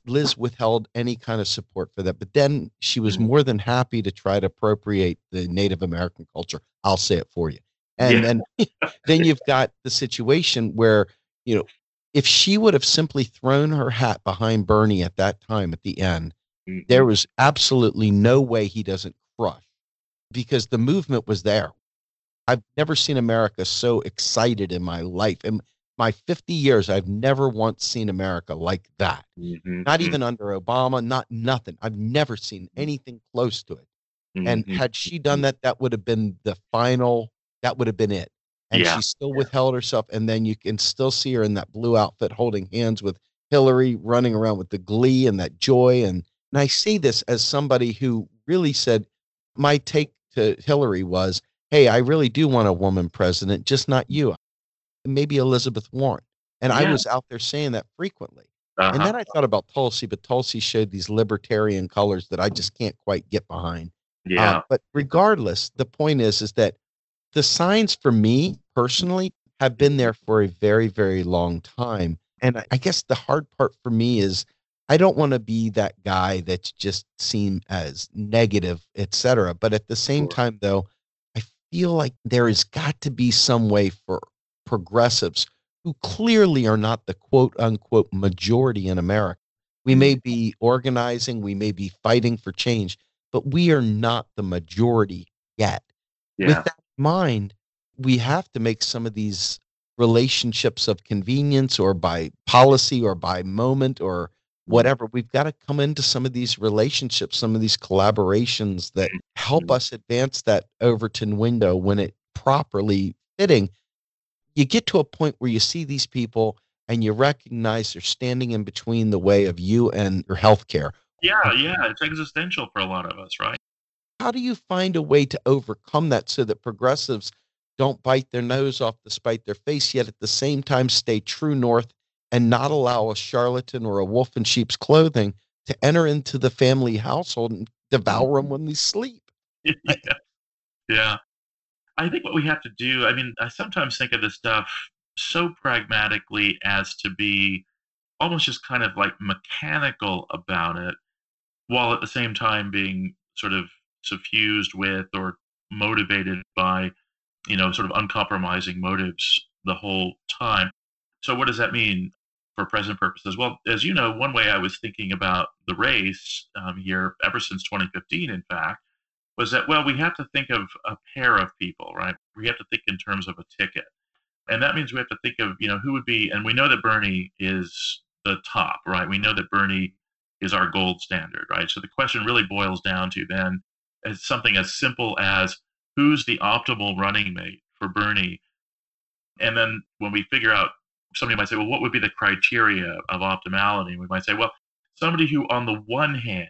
Liz withheld any kind of support for that. But then she was Mhm. more than happy to try to appropriate the Native American culture. I'll say it for you. And Yeah. then then you've got the situation where, you know, if she would have simply thrown her hat behind Bernie at that time at the end, Mhm. there was absolutely no way he doesn't crush because the movement was there. I've never seen America so excited in my life. In my 50 years, I've never once seen America like that. Mhm. Not even under Obama, not nothing. I've never seen anything close to it. And Mhm. had she done that, that would have been the final, that would have been it. And Yeah. she still withheld herself. And then you can still see her in that blue outfit holding hands with Hillary, running around with the glee and that joy. And, and I say this as somebody who really said, my take to Hillary was, hey, I really do want a woman president, just not you. Maybe Elizabeth Warren. And I was out there saying that frequently. Uh-huh. And then I thought about Tulsi, but Tulsi showed these libertarian colors that I just can't quite get behind. Uh, yeah. but regardless, the point is, is that the signs for me personally have been there for a very, very long time. And I guess the hard part for me is I don't want to be that guy that's just seen as negative, et cetera. But at the same Sure. time, though, I feel like there has got to be some way for progressives who clearly are not the quote unquote majority in America. We mm-hmm. may be organizing, we may be fighting for change, but we are not the majority yet. yeah. With that in mind, we have to make some of these relationships of convenience or by policy or by moment or whatever. We've got to come into some of these relationships, some of these collaborations that help mm-hmm. us advance that Overton window when it properly fitting. You get to a point where you see these people and you recognize they're standing in between the way of you and your health care. yeah. Yeah. It's existential for a lot of us, right? How do you find a way to overcome that so that progressives don't bite their nose off to spite their face, yet at the same time stay true north and not allow a charlatan or a wolf in sheep's clothing to enter into the family household and devour them mm-hmm. when they sleep? yeah. yeah. I think what we have to do, I mean, I sometimes think of this stuff so pragmatically as to be almost just kind of like mechanical about it, while at the same time being sort of suffused with or motivated by, you know, sort of uncompromising motives the whole time. So, what does that mean for present purposes? Well, as you know, one way I was thinking about the race um, here ever since 2015, in fact, was that, well, we have to think of a pair of people, right? We have to think in terms of a ticket. And that means we have to think of, you know, who would be, and we know that Bernie is the top, right? We know that Bernie is our gold standard, right? So the question really boils down to then as something as simple as who's the optimal running mate for Bernie? And then when we figure out, somebody might say, well, what would be the criteria of optimality? We might say, well, somebody who, on the one hand,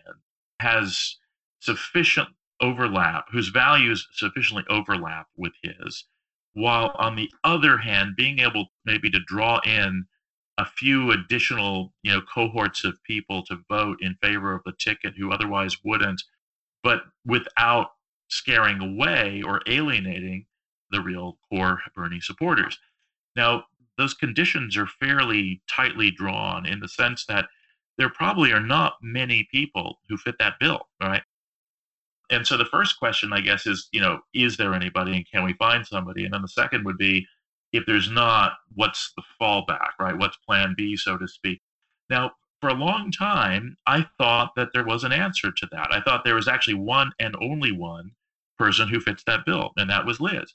has sufficient overlap, whose values sufficiently overlap with his, while on the other hand, being able maybe to draw in a few additional, you know, cohorts of people to vote in favor of the ticket who otherwise wouldn't, but without scaring away or alienating the real core Bernie supporters. Now, those conditions are fairly tightly drawn in the sense that there probably are not many people who fit that bill, right? And so the first question, I guess, is, you know, is there anybody and can we find somebody? And then the second would be, if there's not, what's the fallback, right? What's plan B, so to speak? Now, for a long time, I thought that there was an answer to that. I thought there was actually one and only one person who fits that bill, and that was Liz.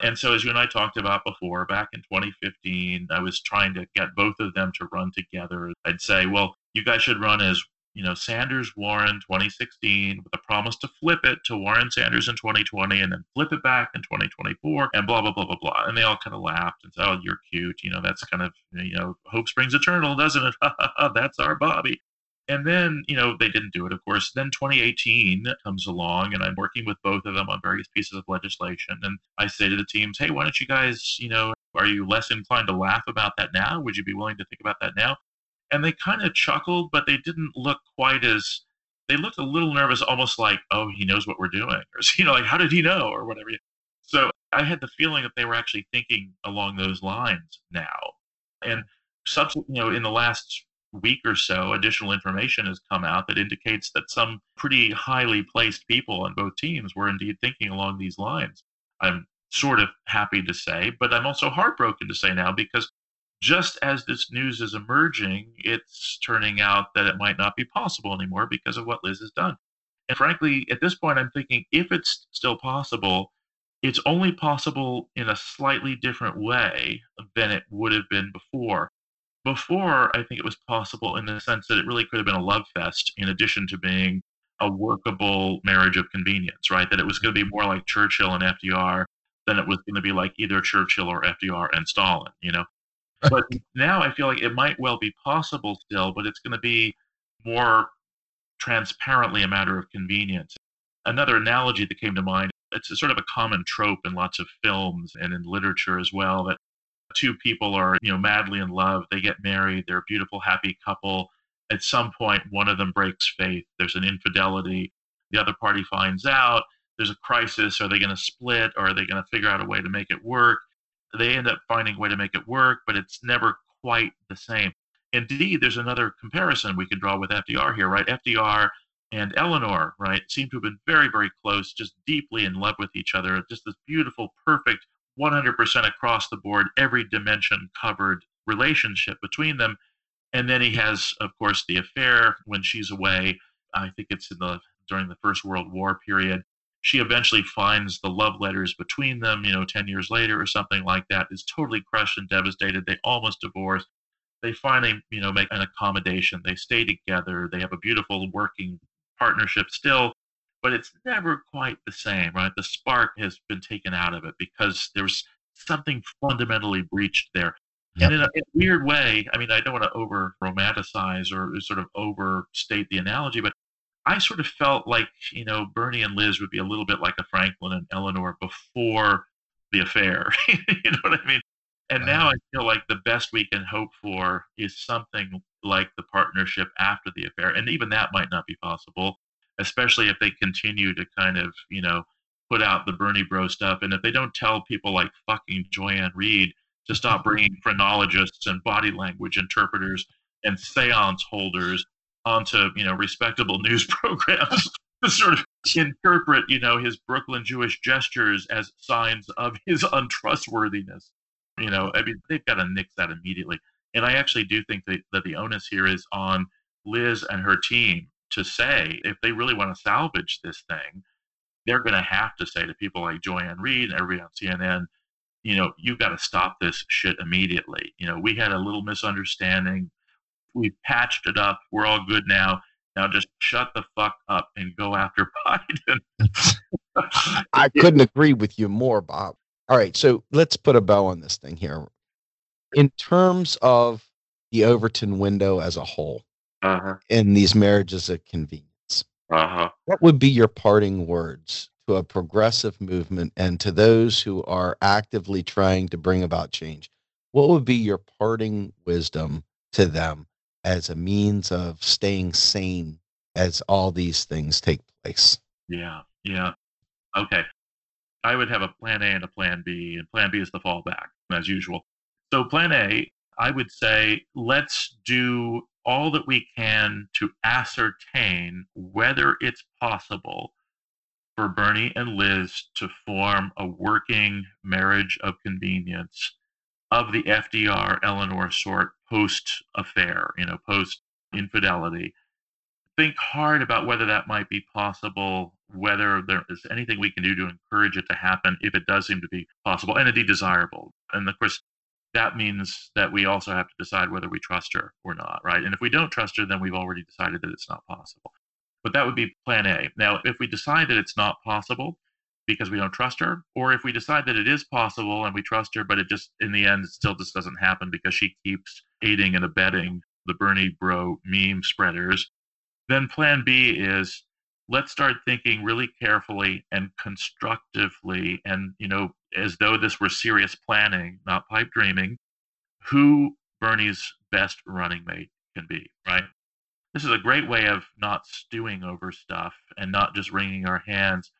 And so, as you and I talked about before, back in 2015, I was trying to get both of them to run together. I'd say, well, you guys should run as, you know, Sanders Warren 2016 with a promise to flip it to Warren Sanders in 2020 and then flip it back in 2024 and blah, blah, blah, blah, blah. And they all kind of laughed and said, oh, you're cute. You know, that's kind of, you know, hope springs eternal, doesn't it? that's our Bobby. And then, you know, they didn't do it, of course. Then 2018 comes along, and I'm working with both of them on various pieces of legislation. And I say to the teams, hey, why don't you guys, you know, are you less inclined to laugh about that now? Would you be willing to think about that now? And they kind of chuckled, but they didn't look quite as, they looked a little nervous, almost like, oh, he knows what we're doing. Or, you know, like, how did he know? Or whatever. So I had the feeling that they were actually thinking along those lines now. And subsequent, you know, in the last week or so, additional information has come out that indicates that some pretty highly placed people on both teams were indeed thinking along these lines. I'm sort of happy to say, but I'm also heartbroken to say now because just as this news is emerging, it's turning out that it might not be possible anymore because of what Liz has done. And frankly, at this point, I'm thinking if it's still possible, it's only possible in a slightly different way than it would have been before. Before, I think it was possible in the sense that it really could have been a love fest in addition to being a workable marriage of convenience, right? That it was going to be mm-hmm. more like Churchill and FDR than it was going to be like either Churchill or FDR and Stalin, you know? But now I feel like it might well be possible still, but it's going to be more transparently a matter of convenience. Another analogy that came to mind it's sort of a common trope in lots of films and in literature as well that two people are you know madly in love they get married they're a beautiful happy couple. At some point one of them breaks faith there's an infidelity the other party finds out there's a crisis are they going to split or are they going to figure out a way to make it work? They end up finding a way to make it work but it's never quite the same. Indeed there's another comparison we could draw with fdr here right? Fdr and Eleanor, right, seem to have been very, very close, just deeply in love with each other. Just this beautiful, perfect, 100% across the board, every dimension covered relationship between them. And then he has, of course, the affair when she's away. I think it's in the during the First World War period. She eventually finds the love letters between them, you know, 10 years later or something like that, is totally crushed and devastated. They almost divorce. They finally, you know, make an accommodation. They stay together. They have a beautiful working partnership still, but it's never quite the same, right? The spark has been taken out of it because there's something fundamentally breached there. Yep. And in a, in a, weird way, I mean, I don't want to over romanticize or sort of overstate the analogy, but I sort of felt like, you know, Bernie and Liz would be a little bit like a Franklin and Eleanor before the affair. you know what I mean? And now I feel like the best we can hope for is something like the partnership after the affair. And even that might not be possible, especially if they continue to kind of, you know, put out the Bernie bro stuff. And if they don't tell people like fucking Joy-Ann to stop bringing phrenologists and body language interpreters and seance holders onto, you know, respectable news programs to sort of interpret, you know, his Brooklyn Jewish gestures as signs of his untrustworthiness. You know, I mean, they've got to nix that immediately. And I actually do think that, that the onus here is on Liz and her team to say if they really want to salvage this thing, they're going to have to say to people like Joy-Ann and everybody on CNN, you know, you've got to stop this shit immediately. You know, we had a little misunderstanding. We patched it up. We're all good now. Now just shut the fuck up and go after Biden. I couldn't agree with you more, Bob. All right, so let's put a bow on this thing here. In terms of the Overton window as a whole, uh-huh. in these marriages of convenience, uh-huh. what would be your parting words to a progressive movement and to those who are actively trying to bring about change? What would be your parting wisdom to them as a means of staying sane as all these things take place? Yeah, yeah. Okay. I would have a plan A and a plan B, and plan B is the fallback, as usual. So, plan A, I would say let's do all that we can to ascertain whether it's possible for Bernie and Liz to form a working marriage of convenience of the FDR Eleanor sort post affair, you know, post infidelity think hard about whether that might be possible, whether there is anything we can do to encourage it to happen if it does seem to be possible and indeed desirable. And of course, that means that we also have to decide whether we trust her or not, right? And if we don't trust her, then we've already decided that it's not possible. But that would be plan A. Now, if we decide that it's not possible because we don't trust her, or if we decide that it is possible and we trust her, but it just, in the end, it still just doesn't happen because she keeps aiding and abetting the Bernie bro meme spreaders, then plan B is let's start thinking really carefully and constructively and you know as though this were serious planning not pipe dreaming who bernie's best running mate can be right? This is a great way of not stewing over stuff and not just wringing our hands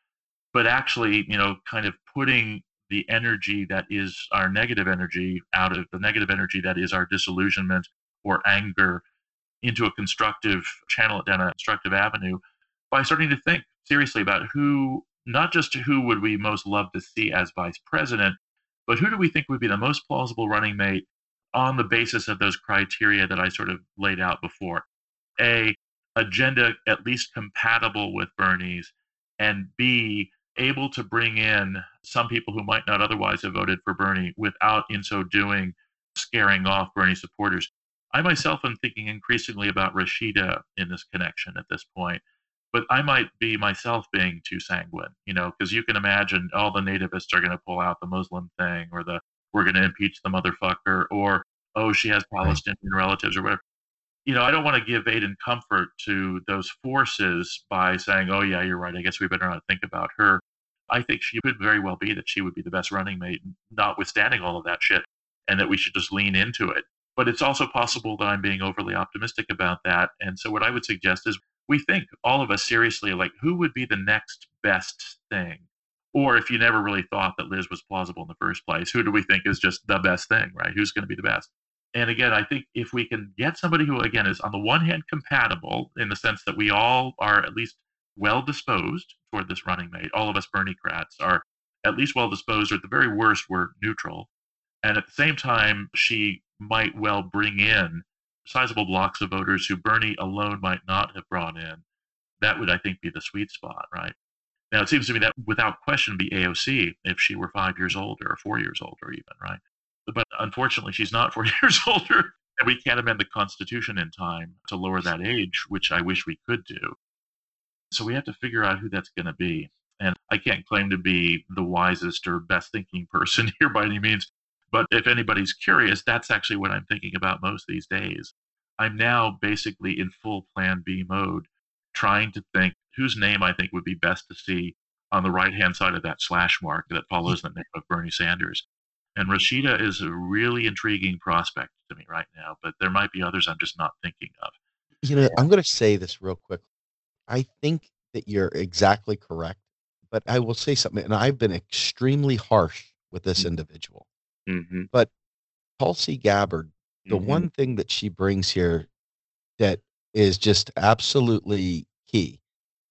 but actually you know kind of putting the energy that is our negative energy out of the negative energy that is our disillusionment or anger into a constructive channel it down a constructive avenue by starting to think seriously about who not just who would we most love to see as vice president, but who do we think would be the most plausible running mate on the basis of those criteria that I sort of laid out before? A, agenda at least compatible with Bernie's, and B, able to bring in some people who might not otherwise have voted for Bernie without, in so doing, scaring off Bernie supporters. I myself am thinking increasingly about Rashida in this connection at this point, but I might be myself being too sanguine, you know, because you can imagine all the nativists are going to pull out the Muslim thing or the we're going to impeach the motherfucker or oh she has Palestinian right. relatives or whatever. You know, I don't want to give aid and comfort to those forces by saying, "Oh yeah, you're right. I guess we better not think about her." I think she could very well be that she would be the best running mate, notwithstanding all of that shit, and that we should just lean into it. But it's also possible that I'm being overly optimistic about that. And so, what I would suggest is we think all of us seriously like who would be the next best thing? Or if you never really thought that Liz was plausible in the first place, who do we think is just the best thing, right? Who's going to be the best? And again, I think if we can get somebody who, again, is on the one hand compatible in the sense that we all are at least well disposed toward this running mate, all of us Berniecrats are at least well disposed, or at the very worst, we're neutral. And at the same time, she might well bring in sizable blocks of voters who Bernie alone might not have brought in. That would, I think, be the sweet spot, right? Now, it seems to me that without question be AOC if she were five years older or four years older, even, right? But unfortunately, she's not four years older, and we can't amend the Constitution in time to lower that age, which I wish we could do. So we have to figure out who that's going to be. And I can't claim to be the wisest or best thinking person here by any means. But if anybody's curious, that's actually what I'm thinking about most these days. I'm now basically in full plan B mode, trying to think whose name I think would be best to see on the right hand side of that slash mark that follows the name of Bernie Sanders. And Rashida is a really intriguing prospect to me right now, but there might be others I'm just not thinking of. You know, I'm going to say this real quick. I think that you're exactly correct, but I will say something, and I've been extremely harsh with this mm-hmm. individual. Mm-hmm. But Tulsi Gabbard, the mm-hmm. one thing that she brings here that is just absolutely key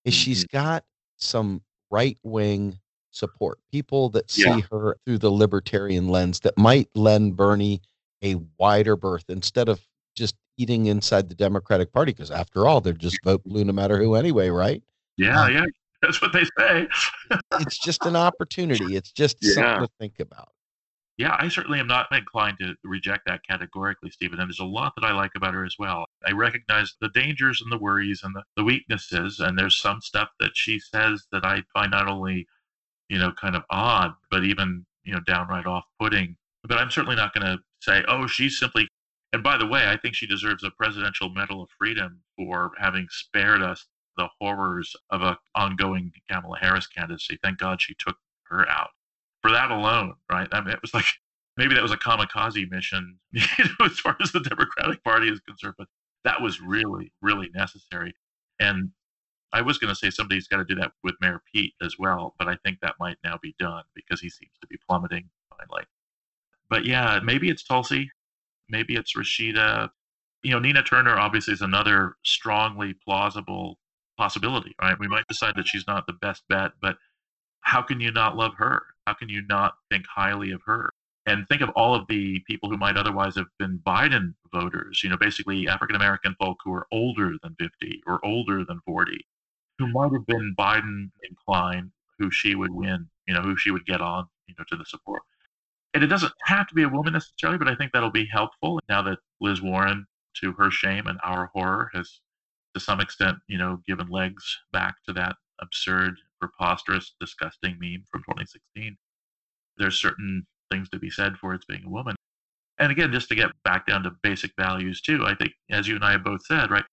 is mm-hmm. she's got some right wing support, people that see yeah. her through the libertarian lens that might lend Bernie a wider berth instead of just eating inside the Democratic Party, because after all, they're just vote blue no matter who anyway, right? Yeah, um, yeah. That's what they say. it's just an opportunity. It's just yeah. something to think about. Yeah, I certainly am not inclined to reject that categorically, Stephen. And there's a lot that I like about her as well. I recognize the dangers and the worries and the, the weaknesses. And there's some stuff that she says that I find not only, you know, kind of odd, but even, you know, downright off putting. But I'm certainly not going to say, oh, she's simply. And by the way, I think she deserves a Presidential Medal of Freedom for having spared us the horrors of an ongoing Kamala Harris candidacy. Thank God she took her out for that alone, right? I mean, it was like maybe that was a kamikaze mission you know, as far as the Democratic Party is concerned, but that was really, really necessary. And I was going to say somebody's got to do that with Mayor Pete as well, but I think that might now be done because he seems to be plummeting finally. But yeah, maybe it's Tulsi, maybe it's Rashida. You know, Nina Turner obviously is another strongly plausible possibility, right? We might decide that she's not the best bet, but how can you not love her? How can you not think highly of her? And think of all of the people who might otherwise have been Biden voters, you know, basically African American folk who are older than 50 or older than 40, who might have been Biden inclined, who she would win, you know, who she would get on, you know, to the support. And it doesn't have to be a woman necessarily, but I think that'll be helpful now that Liz Warren, to her shame and our horror, has to some extent, you know, given legs back to that absurd, preposterous, disgusting meme from 2016. There's certain things to be said for its being a woman. And again, just to get back down to basic values too, I think, as you and I have both said, right,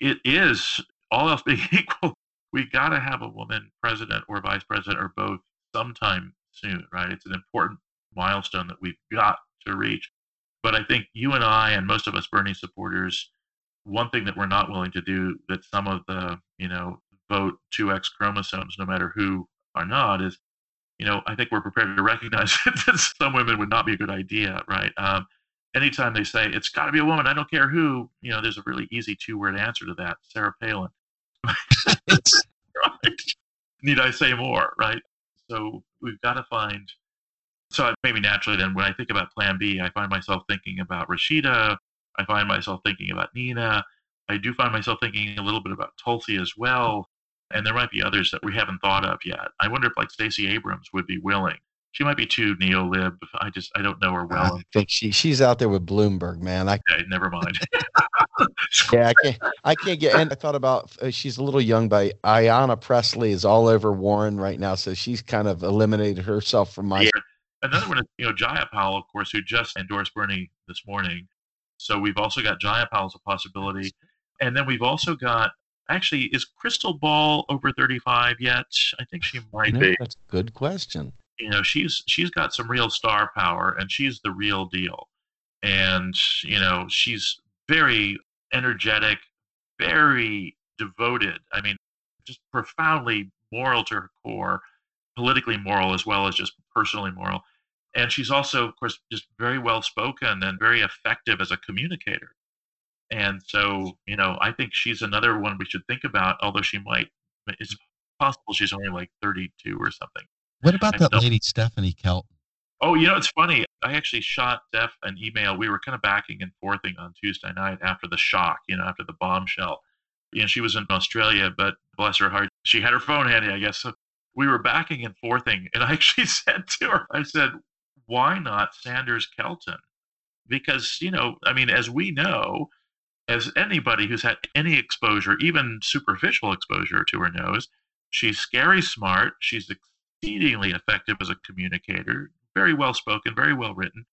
it is all else being equal, we got to have a woman president or vice president or both sometime soon, right? It's an important milestone that we've got to reach. But I think you and I and most of us Bernie supporters, one thing that we're not willing to do that some of the, you know, vote two X chromosomes, no matter who are not, is, you know, I think we're prepared to recognize that some women would not be a good idea, right? Um, anytime they say it's got to be a woman, I don't care who, you know, there's a really easy two word answer to that Sarah Palin. right. need I say more, right? So we've got to find. So maybe naturally, then when I think about Plan B, I find myself thinking about Rashida. I find myself thinking about Nina. I do find myself thinking a little bit about Tulsi as well. And there might be others that we haven't thought of yet. I wonder if like Stacey Abrams would be willing. She might be too neo-lib. I just I don't know her well. I think she she's out there with Bloomberg, man. I Okay, never mind. yeah, I can't I can't get. And I thought about uh, she's a little young, but Ayanna Presley is all over Warren right now, so she's kind of eliminated herself from my. Yeah. Another one is, you know, Jayapal, of course, who just endorsed Bernie this morning. So we've also got Jayapal as a possibility. And then we've also got, actually, is Krystal Ball over 35 yet? I think she might know, be. that's a good question. You know, she's she's got some real star power and she's the real deal. And, you know, she's very energetic, very devoted. I mean, just profoundly moral to her core, politically moral as well as just personally moral. And she's also, of course, just very well spoken and very effective as a communicator. And so, you know, I think she's another one we should think about, although she might, it's possible she's only like 32 or something. What about that lady Stephanie Kelton? Oh, you know, it's funny. I actually shot Steph an email. We were kind of backing and forthing on Tuesday night after the shock, you know, after the bombshell. You know, she was in Australia, but bless her heart, she had her phone handy, I guess. So we were backing and forthing. And I actually said to her, I said, why not Sanders Kelton? Because, you know, I mean, as we know, as anybody who's had any exposure, even superficial exposure to her knows, she's scary smart. She's exceedingly effective as a communicator, very well spoken, very well written.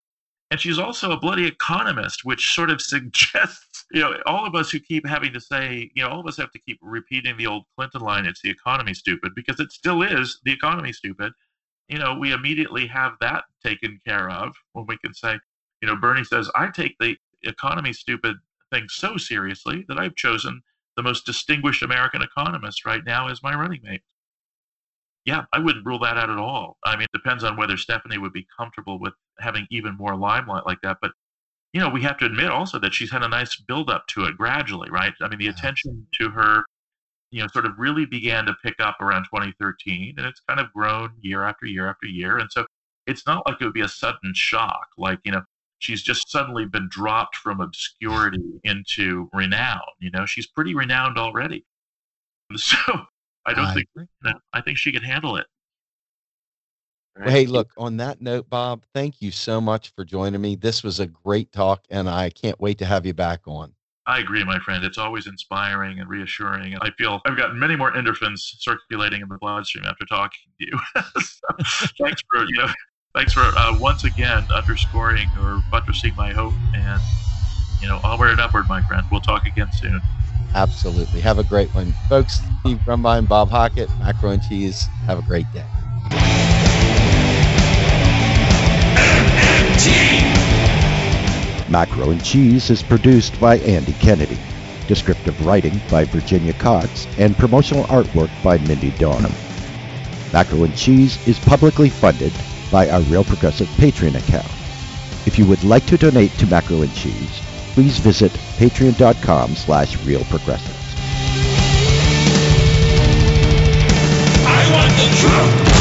And she's also a bloody economist, which sort of suggests, you know, all of us who keep having to say, you know, all of us have to keep repeating the old Clinton line, it's the economy stupid, because it still is the economy stupid. You know, we immediately have that taken care of when we can say, you know, Bernie says, I take the economy stupid so seriously that I've chosen the most distinguished American economist right now as my running mate. Yeah, I wouldn't rule that out at all. I mean, it depends on whether Stephanie would be comfortable with having even more limelight like that. But, you know, we have to admit also that she's had a nice build up to it gradually, right? I mean, the attention to her, you know, sort of really began to pick up around 2013, and it's kind of grown year after year after year. And so it's not like it would be a sudden shock, like, you know, she's just suddenly been dropped from obscurity into renown. You know, she's pretty renowned already. So I don't I think agree. you I think she can handle it. Well, hey, look, on that note, Bob, thank you so much for joining me. This was a great talk, and I can't wait to have you back on. I agree, my friend. It's always inspiring and reassuring. And I feel I've got many more endorphins circulating in the bloodstream after talking to you. so, thanks for you know, thanks for uh, once again underscoring or buttressing my hope. And you know, onward and upward, my friend. We'll talk again soon. Absolutely. Have a great one. Folks, Steve Grumbine, Bob Hockett, Macro and Cheese. Have a great day. Macro and Cheese is produced by Andy Kennedy. Descriptive writing by Virginia Cox and promotional artwork by Mindy Donham. Macro and Cheese is publicly funded by our Real Progressive Patreon account. If you would like to donate to Macro and Cheese, please visit patreon.com slash realprogressives. I want the truth!